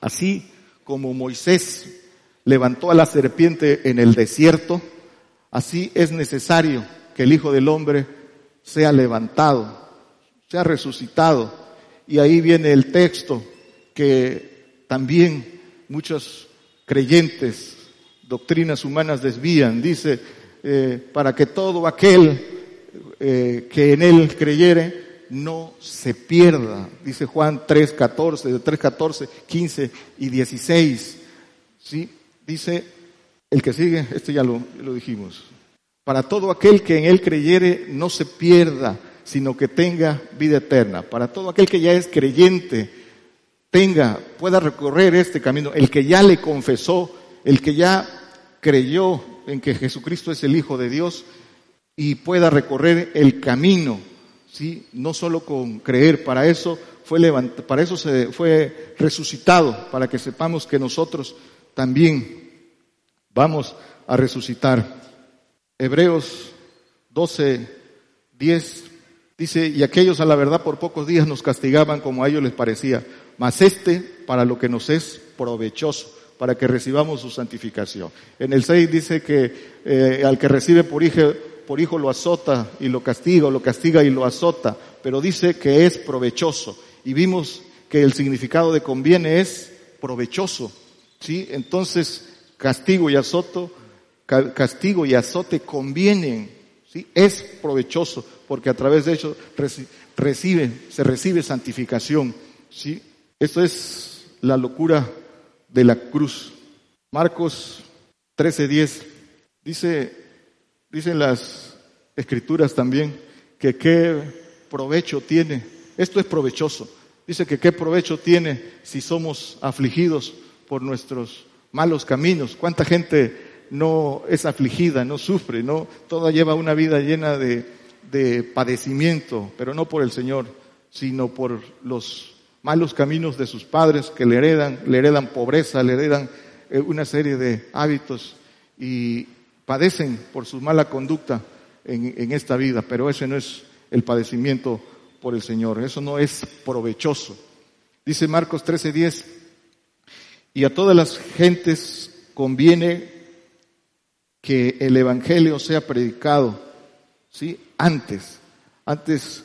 así como Moisés levantó a la serpiente en el desierto, así es necesario que el Hijo del Hombre sea levantado, sea resucitado. Y ahí viene el texto que también muchos creyentes, doctrinas humanas desvían. Dice, eh, para que todo aquel eh, que en él creyere no se pierda. Dice Juan 3, 14, de 3, 14, 15 y 16. ¿Sí? Dice el que sigue, este ya lo, lo dijimos. Para todo aquel que en él creyere no se pierda, sino que tenga vida eterna. Para todo aquel que ya es creyente, tenga, pueda recorrer este camino. El que ya le confesó, el que ya creyó en que Jesucristo es el Hijo de Dios y pueda recorrer el camino, ¿sí? No solo con creer, para eso fue levantado, para eso se fue resucitado, para que sepamos que nosotros también vamos a resucitar. Hebreos 12, 10 dice, y aquellos a la verdad por pocos días nos castigaban como a ellos les parecía, mas este para lo que nos es provechoso, para que recibamos su santificación. En el 6 dice que eh, al que recibe por hijo, por hijo lo azota y lo castiga, lo castiga y lo azota, pero dice que es provechoso. Y vimos que el significado de conviene es provechoso. ¿sí? Entonces, castigo y azoto castigo y azote convienen, ¿sí? es provechoso, porque a través de ello recibe, se recibe santificación. ¿sí? Esto es la locura de la cruz. Marcos 13:10 dice, dicen las escrituras también que qué provecho tiene. Esto es provechoso. Dice que qué provecho tiene si somos afligidos por nuestros malos caminos. ¿Cuánta gente no es afligida, no sufre, no, toda lleva una vida llena de, de padecimiento, pero no por el Señor, sino por los malos caminos de sus padres que le heredan, le heredan pobreza, le heredan eh, una serie de hábitos y padecen por su mala conducta en, en, esta vida, pero ese no es el padecimiento por el Señor, eso no es provechoso. Dice Marcos 13:10, y a todas las gentes conviene que el Evangelio sea predicado, ¿sí? Antes, antes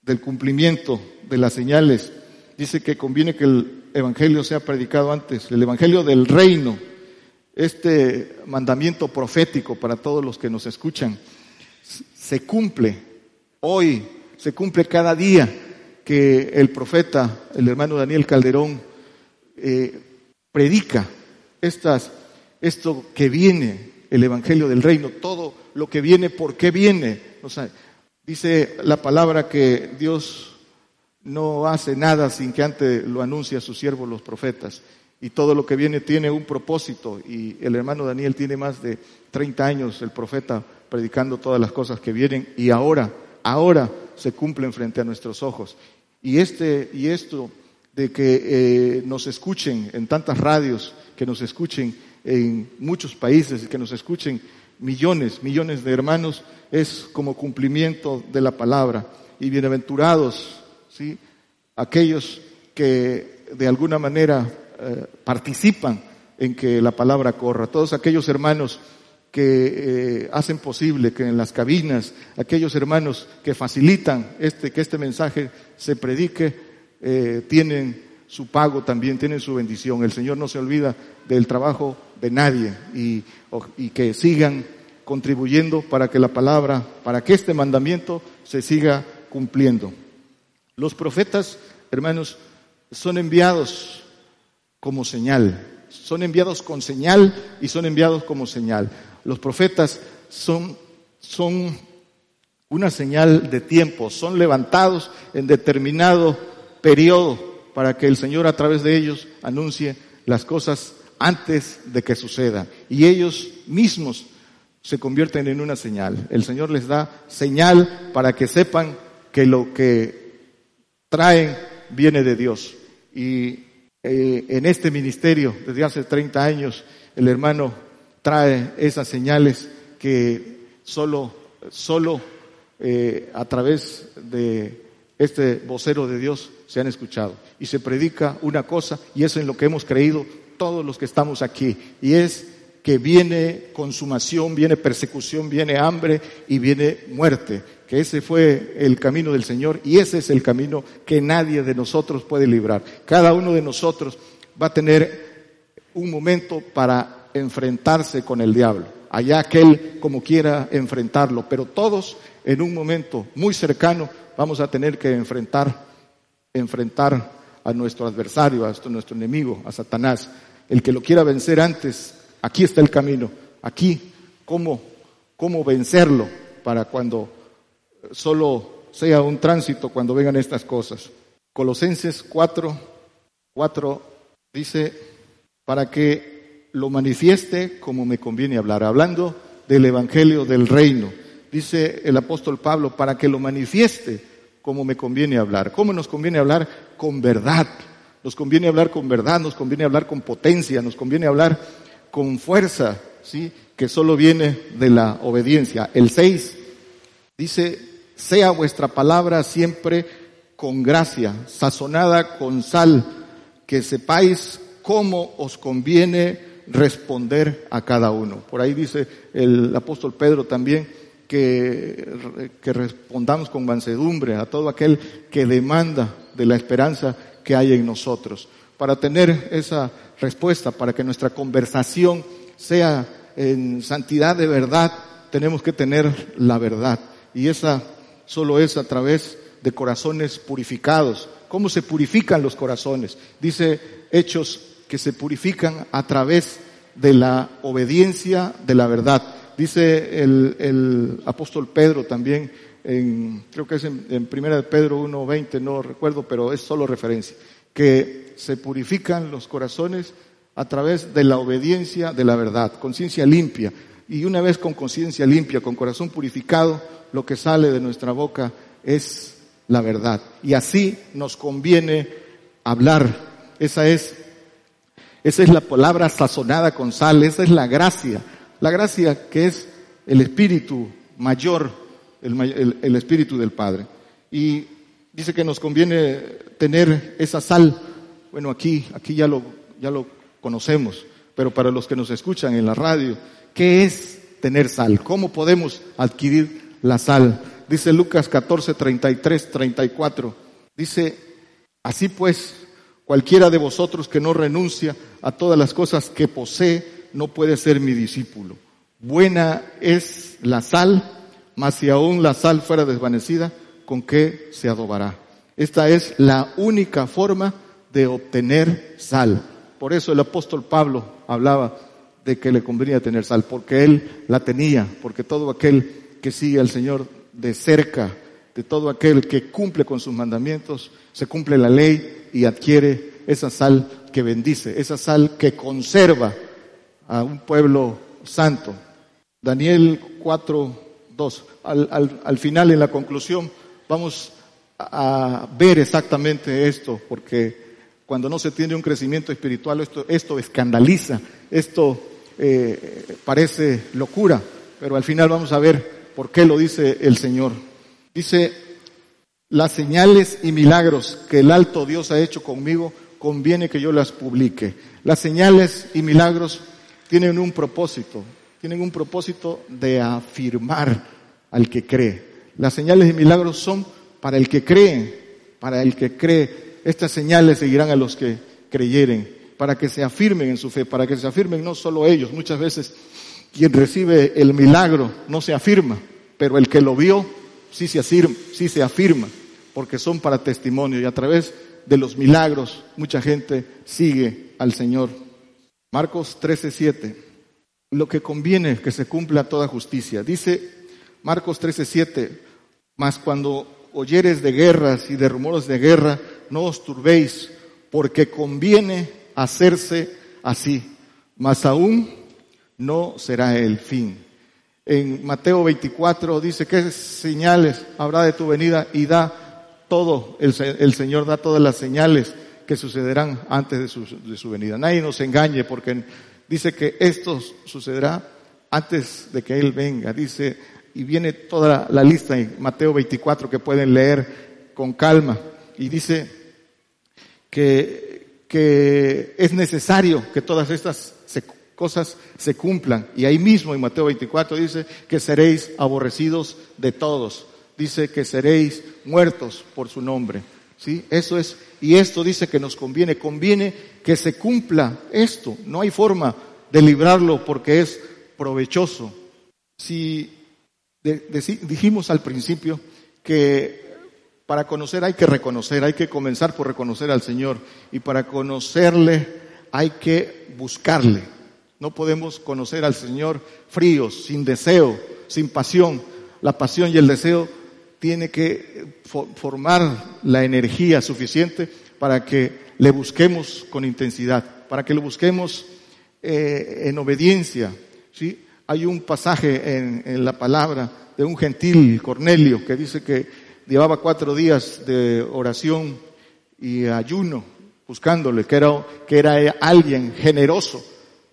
del cumplimiento de las señales. Dice que conviene que el Evangelio sea predicado antes, el Evangelio del reino, este mandamiento profético para todos los que nos escuchan, se cumple hoy, se cumple cada día que el profeta, el hermano Daniel Calderón, eh, predica estas, esto que viene, el Evangelio del Reino, todo lo que viene, ¿por qué viene? O sea, dice la palabra que Dios no hace nada sin que antes lo anuncie a sus siervos los profetas. Y todo lo que viene tiene un propósito. Y el hermano Daniel tiene más de 30 años, el profeta, predicando todas las cosas que vienen. Y ahora, ahora se cumplen frente a nuestros ojos. Y este, y esto de que eh, nos escuchen en tantas radios, que nos escuchen en muchos países que nos escuchen millones, millones de hermanos, es como cumplimiento de la palabra. Y bienaventurados, ¿sí? Aquellos que de alguna manera eh, participan en que la palabra corra. Todos aquellos hermanos que eh, hacen posible que en las cabinas, aquellos hermanos que facilitan este, que este mensaje se predique, eh, tienen su pago también, tienen su bendición. El Señor no se olvida del trabajo de nadie y, y que sigan contribuyendo para que la palabra, para que este mandamiento se siga cumpliendo. Los profetas, hermanos, son enviados como señal, son enviados con señal y son enviados como señal. Los profetas son, son una señal de tiempo, son levantados en determinado periodo para que el Señor a través de ellos anuncie las cosas antes de que suceda. Y ellos mismos se convierten en una señal. El Señor les da señal para que sepan que lo que traen viene de Dios. Y eh, en este ministerio, desde hace 30 años, el hermano trae esas señales que solo, solo eh, a través de este vocero de Dios se han escuchado. Y se predica una cosa y es en lo que hemos creído todos los que estamos aquí. Y es que viene consumación, viene persecución, viene hambre y viene muerte. Que ese fue el camino del Señor y ese es el camino que nadie de nosotros puede librar. Cada uno de nosotros va a tener un momento para enfrentarse con el diablo. allá aquel como quiera enfrentarlo, pero todos en un momento muy cercano vamos a tener que enfrentar, enfrentar a nuestro adversario, a nuestro enemigo, a Satanás. El que lo quiera vencer antes, aquí está el camino, aquí cómo, cómo vencerlo para cuando solo sea un tránsito cuando vengan estas cosas. Colosenses 4, 4 dice, para que lo manifieste como me conviene hablar, hablando del Evangelio del Reino. Dice el apóstol Pablo, para que lo manifieste como me conviene hablar. ¿Cómo nos conviene hablar? Con verdad. Nos conviene hablar con verdad, nos conviene hablar con potencia, nos conviene hablar con fuerza, ¿sí? Que solo viene de la obediencia. El 6 dice, sea vuestra palabra siempre con gracia, sazonada con sal, que sepáis cómo os conviene responder a cada uno. Por ahí dice el apóstol Pedro también que, que respondamos con mansedumbre a todo aquel que demanda de la esperanza que hay en nosotros. Para tener esa respuesta, para que nuestra conversación sea en santidad de verdad, tenemos que tener la verdad. Y esa solo es a través de corazones purificados. ¿Cómo se purifican los corazones? Dice Hechos que se purifican a través de la obediencia de la verdad. Dice el, apóstol Pedro también, en, creo que es en, en primera de Pedro 1.20, no recuerdo, pero es solo referencia, que se purifican los corazones a través de la obediencia de la verdad, conciencia limpia. Y una vez con conciencia limpia, con corazón purificado, lo que sale de nuestra boca es la verdad. Y así nos conviene hablar. Esa es, esa es la palabra sazonada con sal, esa es la gracia. La gracia que es el espíritu mayor, el, el espíritu del Padre. Y dice que nos conviene tener esa sal. Bueno, aquí, aquí ya lo, ya lo conocemos, pero para los que nos escuchan en la radio, ¿qué es tener sal? ¿Cómo podemos adquirir la sal. Dice Lucas 14, 33, 34. Dice, así pues, cualquiera de vosotros que no renuncia a todas las cosas que posee, no puede ser mi discípulo. Buena es la sal, mas si aún la sal fuera desvanecida, ¿con qué se adobará? Esta es la única forma de obtener sal. Por eso el apóstol Pablo hablaba de que le convenía tener sal, porque él la tenía, porque todo aquel que sigue al Señor de cerca, de todo aquel que cumple con sus mandamientos, se cumple la ley y adquiere esa sal que bendice, esa sal que conserva a un pueblo santo. Daniel 4, 2. Al, al final, en la conclusión, vamos a ver exactamente esto, porque cuando no se tiene un crecimiento espiritual, esto, esto escandaliza, esto eh, parece locura, pero al final vamos a ver ¿Por qué lo dice el Señor? Dice, las señales y milagros que el alto Dios ha hecho conmigo, conviene que yo las publique. Las señales y milagros tienen un propósito, tienen un propósito de afirmar al que cree. Las señales y milagros son para el que cree, para el que cree. Estas señales seguirán a los que creyeren, para que se afirmen en su fe, para que se afirmen no solo ellos, muchas veces quien recibe el milagro no se afirma, pero el que lo vio sí se afirma, sí se afirma porque son para testimonio y a través de los milagros mucha gente sigue al Señor. Marcos 13:7. Lo que conviene que se cumpla toda justicia. Dice Marcos 13:7, mas cuando oyeres de guerras y de rumores de guerra, no os turbéis, porque conviene hacerse así. Mas aún no será el fin. En Mateo 24 dice, ¿qué señales habrá de tu venida? Y da todo, el, Señor da todas las señales que sucederán antes de su, de su venida. Nadie nos engañe porque dice que esto sucederá antes de que Él venga. Dice, y viene toda la lista en Mateo 24 que pueden leer con calma. Y dice que, que es necesario que todas estas cosas se cumplan. Y ahí mismo en Mateo 24 dice que seréis aborrecidos de todos. Dice que seréis muertos por su nombre. ¿Sí? Eso es, y esto dice que nos conviene, conviene que se cumpla esto. No hay forma de librarlo porque es provechoso. Si dijimos al principio que para conocer hay que reconocer, hay que comenzar por reconocer al Señor y para conocerle hay que buscarle. No podemos conocer al Señor fríos, sin deseo, sin pasión. La pasión y el deseo tiene que formar la energía suficiente para que le busquemos con intensidad, para que lo busquemos eh, en obediencia. ¿sí? Hay un pasaje en la palabra de un gentil Cornelio que dice que llevaba cuatro días de oración y ayuno buscándole, que era, que era alguien generoso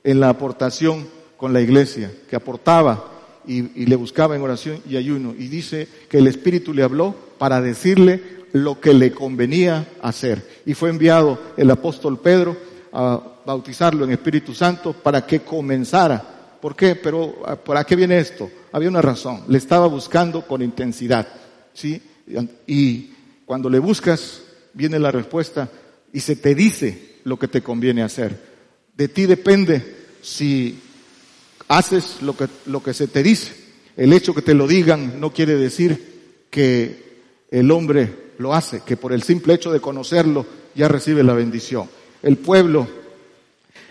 en la aportación con la iglesia, que aportaba y, le buscaba en oración y ayuno. Y dice que el Espíritu le habló para decirle lo que le convenía hacer. Y fue enviado el apóstol Pedro a bautizarlo en Espíritu Santo para que comenzara. ¿Por qué? Pero ¿para qué viene esto? Había una razón. Le estaba buscando con intensidad. ¿Sí? Y cuando le buscas, viene la respuesta y se te dice lo que te conviene hacer. De ti depende si haces lo que, lo que se te dice. El hecho que te lo digan no quiere decir que el hombre lo hace, que por el simple hecho de conocerlo ya recibe la bendición. El pueblo,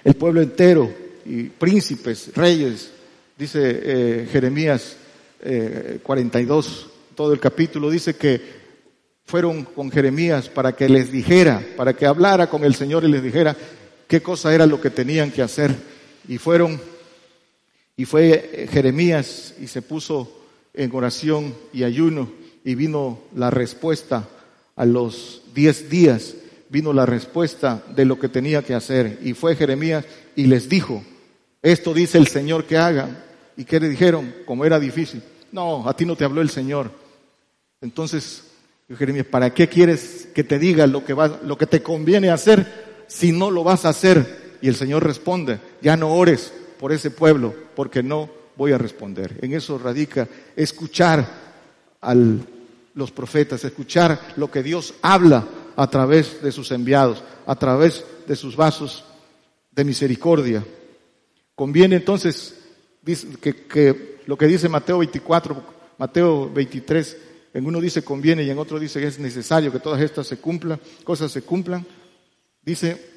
el pueblo entero y príncipes, reyes, dice eh, Jeremías 42, eh, todo el capítulo, dice que fueron con Jeremías para que les dijera, para que hablara con el Señor y les dijera qué cosa era lo que tenían que hacer. Y fueron y fue Jeremías y se puso en oración y ayuno y vino la respuesta a los diez días, vino la respuesta de lo que tenía que hacer. Y fue Jeremías y les dijo, esto dice el Señor que hagan. ¿Y qué le dijeron? Como era difícil. No, a ti no te habló el Señor. Entonces, Jeremías, ¿para qué quieres que te diga lo que, va, lo que te conviene hacer si no lo vas a hacer? Y el Señor responde, ya no ores, por ese pueblo, porque no voy a responder. En eso radica escuchar a los profetas, escuchar lo que Dios habla a través de sus enviados, a través de sus vasos de misericordia. Conviene entonces que, lo que dice Mateo 24, Mateo 23, en uno dice conviene y en otro dice que es necesario que todas estas se cumplan, cosas se cumplan. Dice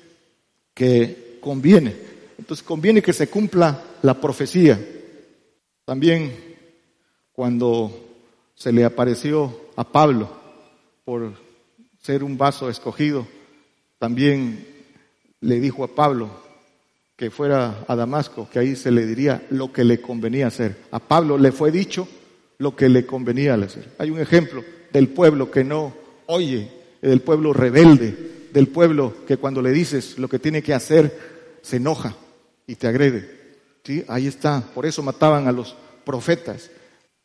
que conviene. Entonces conviene que se cumpla la profecía. También cuando se le apareció a Pablo por ser un vaso escogido, también le dijo a Pablo que fuera a Damasco, que ahí se le diría lo que le convenía hacer. A Pablo le fue dicho lo que le convenía hacer. Hay un ejemplo del pueblo que no oye, del pueblo rebelde, del pueblo que cuando le dices lo que tiene que hacer, se enoja y te agrede. ¿Sí? Ahí está. Por eso mataban a los profetas.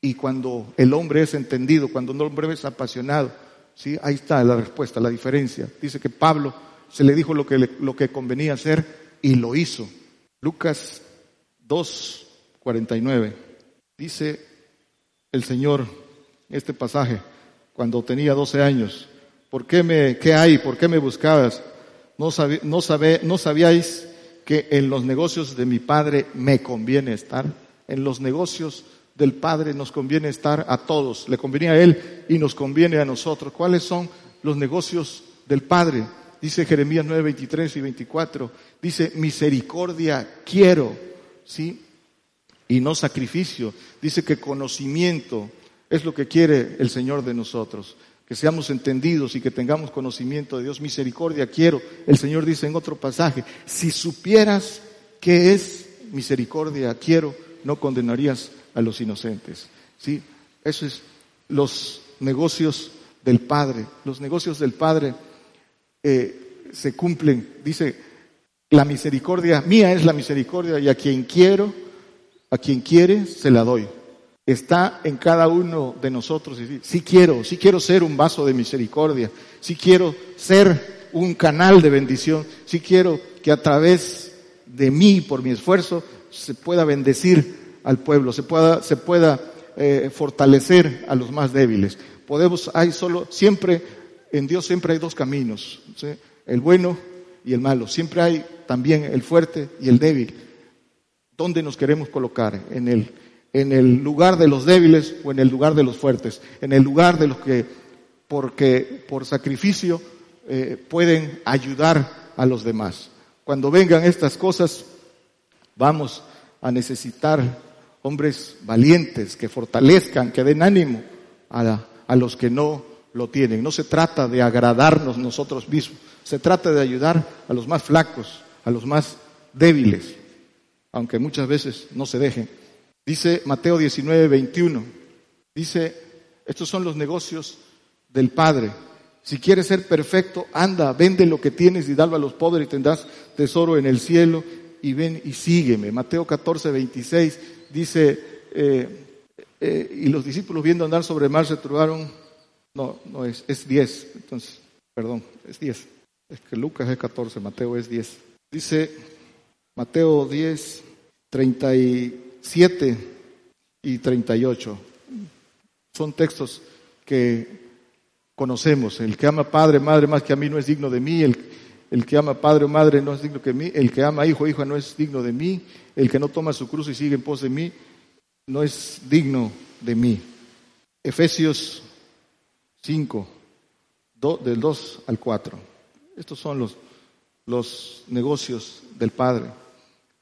Y cuando el hombre es entendido, cuando el hombre es apasionado, ¿sí? ahí está la respuesta, la diferencia. Dice que Pablo se le dijo lo que, lo que convenía hacer y lo hizo. Lucas 2, 49. Dice el Señor, este pasaje, cuando tenía 12 años, ¿por qué me, qué hay? ¿Por qué me buscabas? No, no, no sabíais que en los negocios de mi Padre me conviene estar. En los negocios del Padre nos conviene estar a todos. Le conviene a Él y nos conviene a nosotros. ¿Cuáles son los negocios del Padre? Dice Jeremías 9, 23 y 24. Dice, misericordia quiero, ¿sí? Y no sacrificio. Dice que conocimiento es lo que quiere el Señor de nosotros que seamos entendidos y que tengamos conocimiento de Dios. Misericordia quiero. El Señor dice en otro pasaje, si supieras qué es misericordia quiero, no condenarías a los inocentes. ¿Sí? Eso es los negocios del Padre. Los negocios del Padre eh, se cumplen. Dice, la misericordia mía es la misericordia y a quien quiero, a quien quiere, se la doy está en cada uno de nosotros. Si quiero, si quiero ser un vaso de misericordia, si quiero ser un canal de bendición, si quiero que a través de mí, por mi esfuerzo, se pueda bendecir al pueblo, se pueda, se pueda eh, fortalecer a los más débiles. Podemos, hay solo, siempre, en Dios siempre hay dos caminos, el bueno y el malo. Siempre hay también el fuerte y el débil. ¿Dónde nos queremos colocar? ¿En el, en el lugar de los débiles o en el lugar de los fuertes? En el lugar de los que, porque por sacrificio, eh, pueden ayudar a los demás. Cuando vengan estas cosas, vamos a necesitar hombres valientes que fortalezcan, que den ánimo a, a los que no lo tienen. No se trata de agradarnos nosotros mismos, se trata de ayudar a los más flacos, a los más débiles aunque muchas veces no se dejen. Dice Mateo 19, 21, dice, estos son los negocios del Padre. Si quieres ser perfecto, anda, vende lo que tienes y dalo a los pobres y tendrás tesoro en el cielo y ven y sígueme. Mateo 14, 26 dice, eh, eh, y los discípulos viendo andar sobre el mar se turbaron, no, no es, es 10, entonces, perdón, es 10. Es que Lucas es 14, Mateo es 10. Dice, Mateo 10, 37 y 38. Son textos que conocemos. El que ama padre, madre más que a mí no es digno de mí. El, el que ama padre o madre no es digno de mí. El que ama hijo o hija no es digno de mí. El que no toma su cruz y sigue en pos de mí no es digno de mí. Efesios 5, del 2 al 4. Estos son los, los negocios del Padre.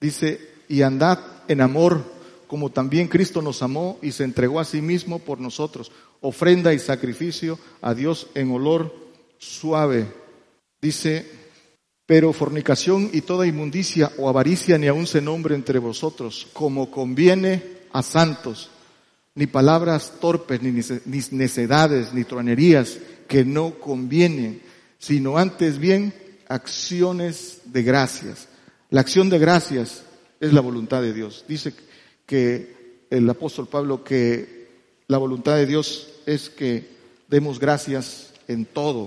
Dice, y andad en amor como también Cristo nos amó y se entregó a sí mismo por nosotros, ofrenda y sacrificio a Dios en olor suave. Dice, pero fornicación y toda inmundicia o avaricia ni aun se nombre entre vosotros, como conviene a santos, ni palabras torpes, ni necedades, ni tronerías que no convienen, sino antes bien acciones de gracias la acción de gracias es la voluntad de Dios. Dice que el apóstol Pablo que la voluntad de Dios es que demos gracias en todo,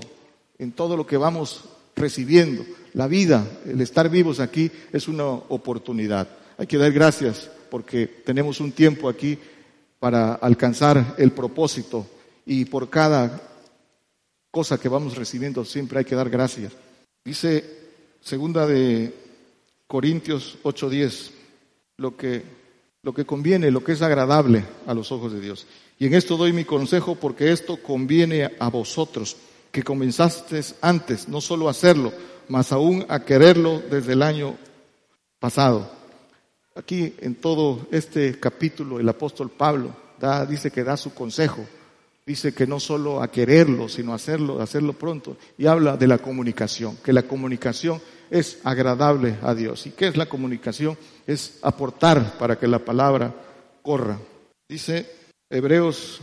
en todo lo que vamos recibiendo. La vida, el estar vivos aquí es una oportunidad. Hay que dar gracias porque tenemos un tiempo aquí para alcanzar el propósito y por cada cosa que vamos recibiendo siempre hay que dar gracias. Dice segunda de Corintios 8:10, lo que, lo que conviene, lo que es agradable a los ojos de Dios. Y en esto doy mi consejo porque esto conviene a vosotros, que comenzasteis antes, no solo a hacerlo, mas aún a quererlo desde el año pasado. Aquí en todo este capítulo el apóstol Pablo da, dice que da su consejo, dice que no solo a quererlo, sino a hacerlo, hacerlo pronto, y habla de la comunicación, que la comunicación es agradable a Dios. ¿Y qué es la comunicación? Es aportar para que la palabra corra. Dice Hebreos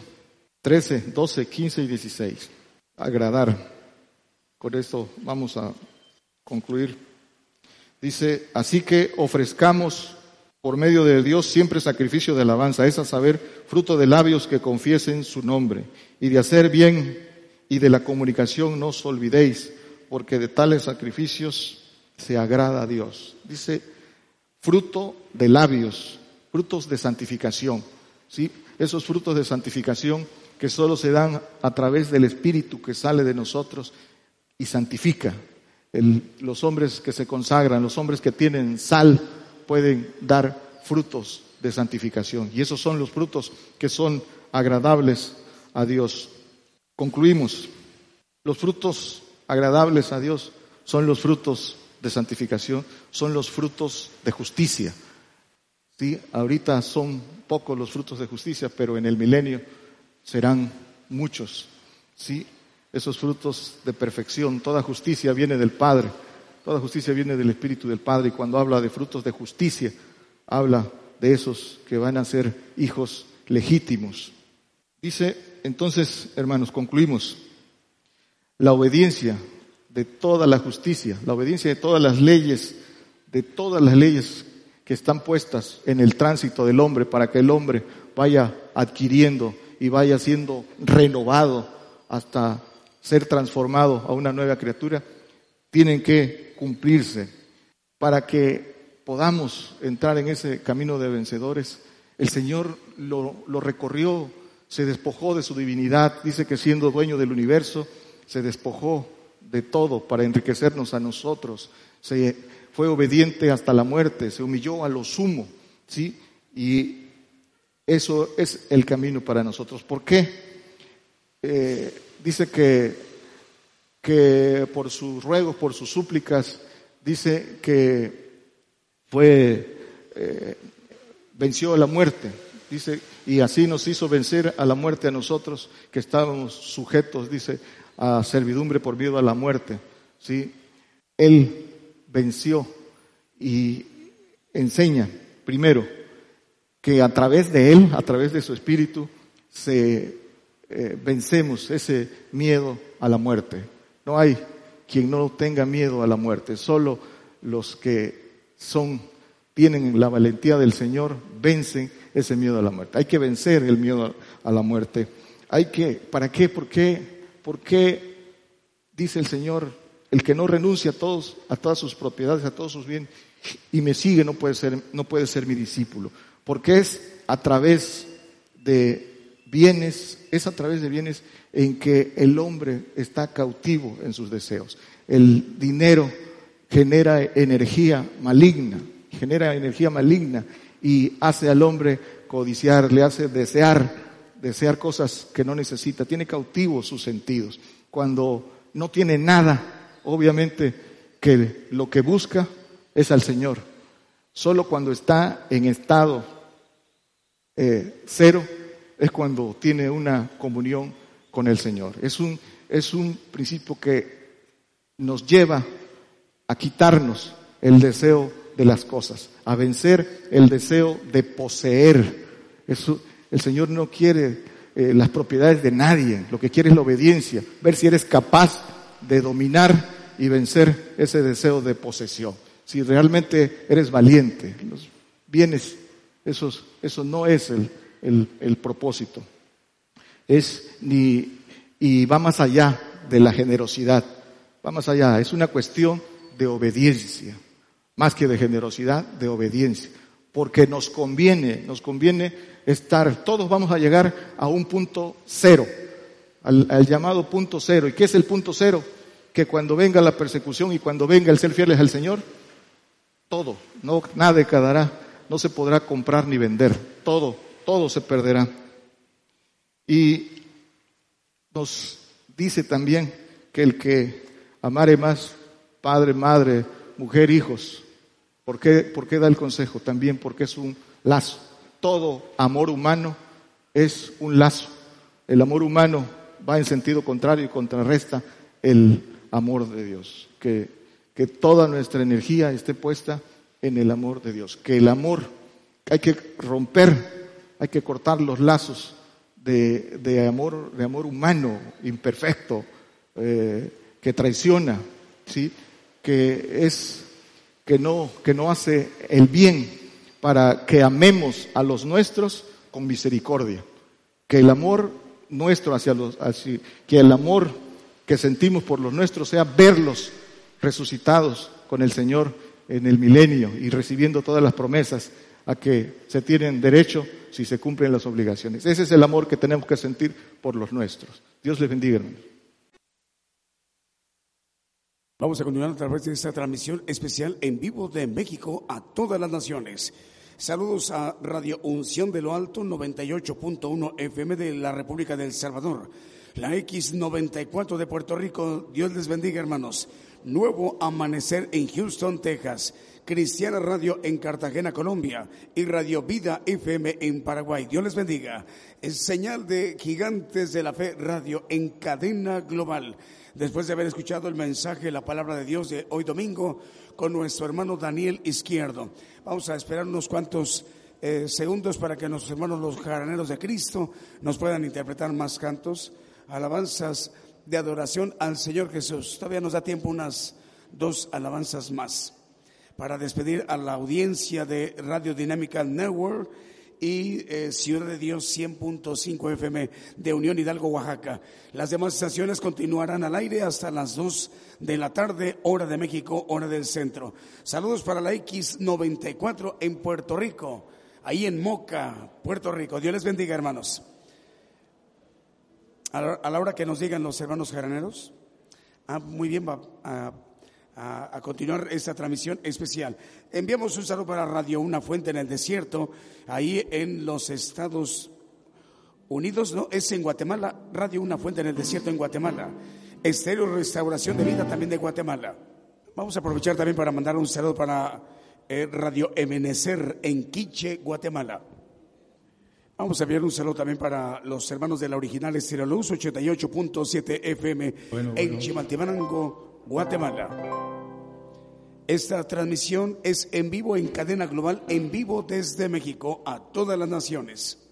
13, 12, 15 y 16. Agradar. Con esto vamos a concluir. Dice, así que ofrezcamos por medio de Dios siempre sacrificio de alabanza, es a saber, fruto de labios que confiesen su nombre, y de hacer bien y de la comunicación no os olvidéis, porque de tales sacrificios se agrada a Dios. Dice, fruto de labios, frutos de santificación. ¿sí? Esos frutos de santificación que solo se dan a través del Espíritu que sale de nosotros y santifica. los hombres que se consagran, los hombres que tienen sal, pueden dar frutos de santificación. Y esos son los frutos que son agradables a Dios. Concluimos. Los frutos agradables a Dios son los frutos de santificación son los frutos de justicia. ¿Sí? Ahorita son pocos los frutos de justicia, pero en el milenio serán muchos. ¿Sí? Esos frutos de perfección, toda justicia viene del Padre, toda justicia viene del Espíritu del Padre y cuando habla de frutos de justicia, habla de esos que van a ser hijos legítimos. Dice, entonces, hermanos, concluimos, la obediencia de toda la justicia, la obediencia de todas las leyes, de todas las leyes que están puestas en el tránsito del hombre para que el hombre vaya adquiriendo y vaya siendo renovado hasta ser transformado a una nueva criatura, tienen que cumplirse para que podamos entrar en ese camino de vencedores. El Señor lo, recorrió, se despojó de su divinidad, dice que siendo dueño del universo, se despojó de todo para enriquecernos a nosotros. Se fue obediente hasta la muerte, se humilló a lo sumo ¿sí? Y eso es el camino para nosotros. ¿Por qué? Eh, dice que, que por sus ruegos, por sus súplicas, dice que fue, eh, venció a la muerte. Dice, y así nos hizo vencer a la muerte a nosotros que estábamos sujetos, dice, a servidumbre por miedo a la muerte. ¿sí? Él venció y enseña, primero, que a través de Él, a través de su Espíritu, se eh, vencemos ese miedo a la muerte. No hay quien no tenga miedo a la muerte, solo los que son, tienen la valentía del Señor, vencen ese miedo a la muerte. Hay que vencer el miedo a la muerte. Hay que, ¿para qué? ¿Por qué? ¿Por qué dice el Señor, el que no renuncia a todos, a todas sus propiedades, a todos sus bienes, y me sigue no puede ser, no puede ser mi discípulo? Porque es a través de bienes, es a través de bienes en que el hombre está cautivo en sus deseos. El dinero genera energía maligna, genera energía maligna y hace al hombre codiciar, le hace desear, desear cosas que no necesita, tiene cautivos sus sentidos. Cuando no tiene nada, obviamente que lo que busca es al Señor. Solo cuando está en estado eh, cero es cuando tiene una comunión con el Señor. Es un, es un principio que nos lleva a quitarnos el deseo de las cosas, a vencer el deseo de poseer. Eso, el Señor no quiere eh, las propiedades de nadie, lo que quiere es la obediencia, ver si eres capaz de dominar y vencer ese deseo de posesión. Si realmente eres valiente, los bienes, esos, eso no es el, el, propósito. Es ni, y va más allá de la generosidad, va más allá, es una cuestión de obediencia, más que de generosidad, de obediencia, porque nos conviene, nos conviene estar, todos vamos a llegar a un punto cero, al, llamado punto cero. ¿Y qué es el punto cero? Que cuando venga la persecución y cuando venga el ser fieles al Señor, todo, no, nada quedará, no se podrá comprar ni vender, todo, todo se perderá. Y nos dice también que el que amare más padre, madre, mujer, hijos, ¿por qué, ¿por qué da el consejo? También porque es un lazo todo amor humano es un lazo. El amor humano va en sentido contrario y contrarresta el amor de Dios. Que, que toda nuestra energía esté puesta en el amor de Dios. Que el amor, hay que romper, hay que cortar los lazos de, de amor, de amor humano, imperfecto, eh, que traiciona, ¿sí? que es que no, que no hace el bien para que amemos a los nuestros con misericordia. Que el amor nuestro hacia los, que el amor que sentimos por los nuestros sea verlos resucitados con el Señor en el milenio y recibiendo todas las promesas a que se tienen derecho si se cumplen las obligaciones. Ese es el amor que tenemos que sentir por los nuestros. Dios les bendiga, hermanos. Vamos a continuar a través de esta transmisión especial en vivo de México a todas las naciones. Saludos a Radio Unción de lo Alto 98.1 FM de la República del Salvador. La X94 de Puerto Rico. Dios les bendiga, hermanos. Nuevo Amanecer en Houston, Texas. Cristiana Radio en Cartagena, Colombia. Y Radio Vida FM en Paraguay. Dios les bendiga. Es señal de Gigantes de la Fe Radio en cadena global después de haber escuchado el mensaje, la palabra de Dios de hoy domingo con nuestro hermano Daniel Izquierdo. Vamos a esperar unos cuantos eh, segundos para que nuestros hermanos los jaraneros de Cristo nos puedan interpretar más cantos, alabanzas de adoración al Señor Jesús. Todavía nos da tiempo unas dos alabanzas más para despedir a la audiencia de Radio Dinámica Network y eh, Ciudad de Dios 100.5 FM de Unión Hidalgo, Oaxaca. Las demás estaciones continuarán al aire hasta las 2 de la tarde, hora de México, hora del centro. Saludos para la X94 en Puerto Rico, ahí en Moca, Puerto Rico. Dios les bendiga, hermanos. A la, hora que nos digan los hermanos jaraneros. Ah, muy bien, va, a, continuar esta transmisión especial. Enviamos un saludo para Radio Una Fuente en el Desierto, ahí en los Estados Unidos, no, es en Guatemala, Radio Una Fuente en el Desierto en Guatemala. Estéreo Restauración de Vida también de Guatemala. Vamos a aprovechar también para mandar un saludo para eh, Radio Emenecer en Quiche, Guatemala. Vamos a enviar un saludo también para los hermanos de la original Estéreo Luz 88.7 FM en Chimaltimanango, Guatemala. Esta transmisión es en vivo en cadena global, en vivo desde México a todas las naciones.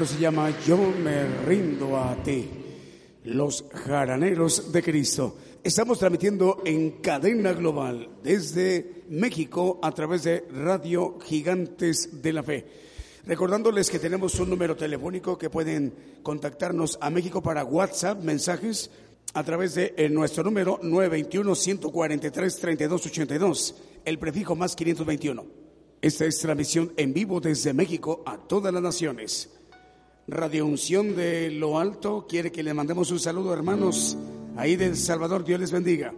Canto se llama Yo me rindo a ti. Los jaraneros de Cristo. Estamos transmitiendo en cadena global desde México a través de Radio Gigantes de la Fe. Recordándoles que tenemos un número telefónico que pueden contactarnos a México para WhatsApp, mensajes a través de eh, nuestro número 921-143-3282, el prefijo más 521. Esta es transmisión en vivo desde México a todas las naciones. Radio Unción de Lo Alto quiere que le mandemos un saludo, hermanos, ahí del Salvador. Dios les bendiga.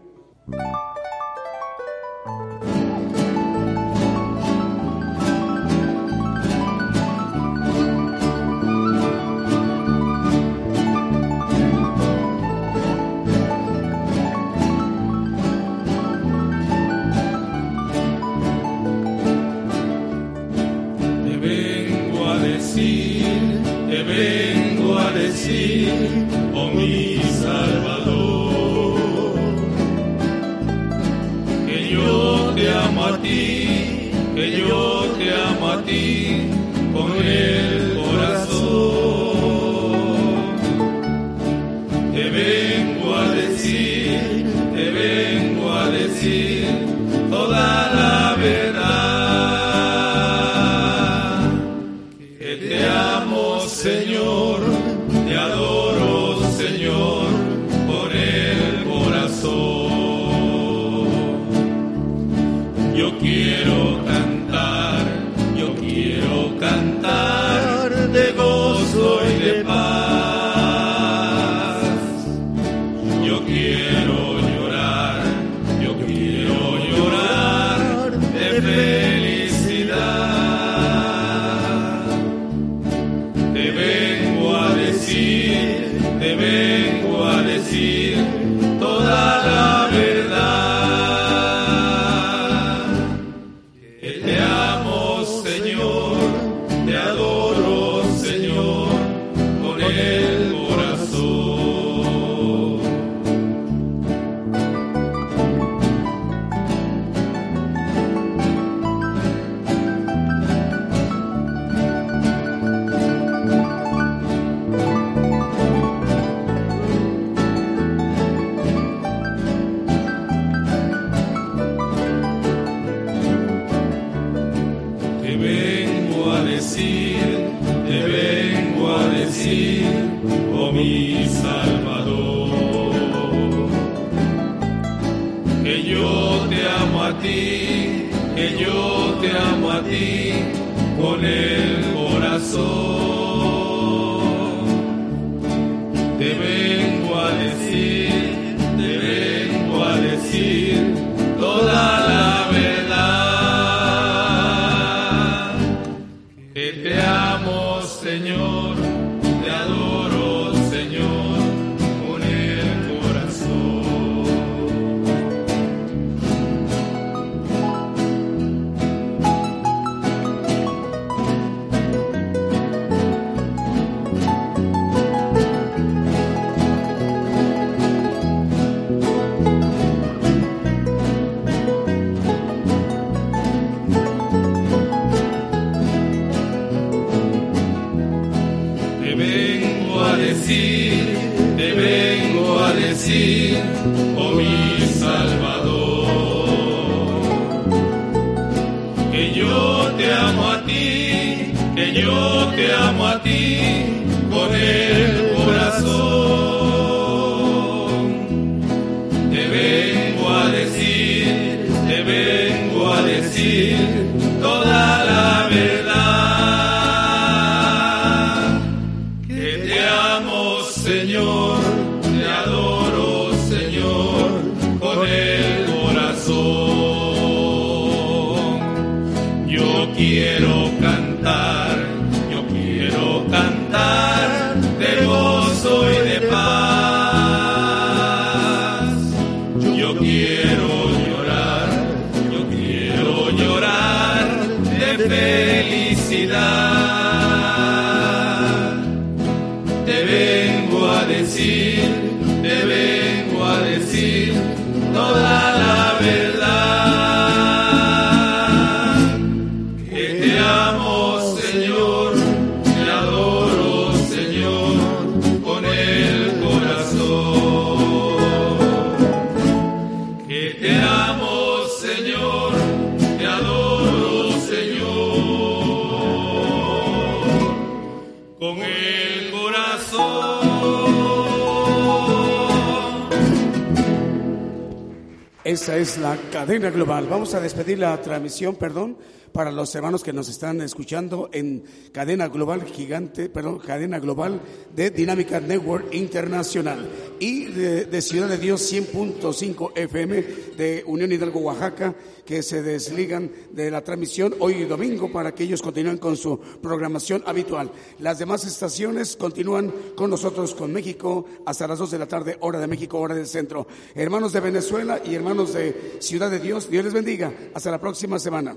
Vamos a despedir la transmisión, perdón, para los hermanos que nos están escuchando en cadena global gigante, perdón, cadena global de Dinámica Network Internacional y de, Ciudad de Dios 100.5 FM de Unión Hidalgo, Oaxaca, que se desligan de la transmisión hoy domingo para que ellos continúen con su programación habitual. Las demás estaciones continúan con nosotros, con México, hasta las 2 de la tarde, hora de México, hora del centro. Hermanos de Venezuela y hermanos de Ciudad de Dios, Dios les bendiga. Hasta la próxima semana.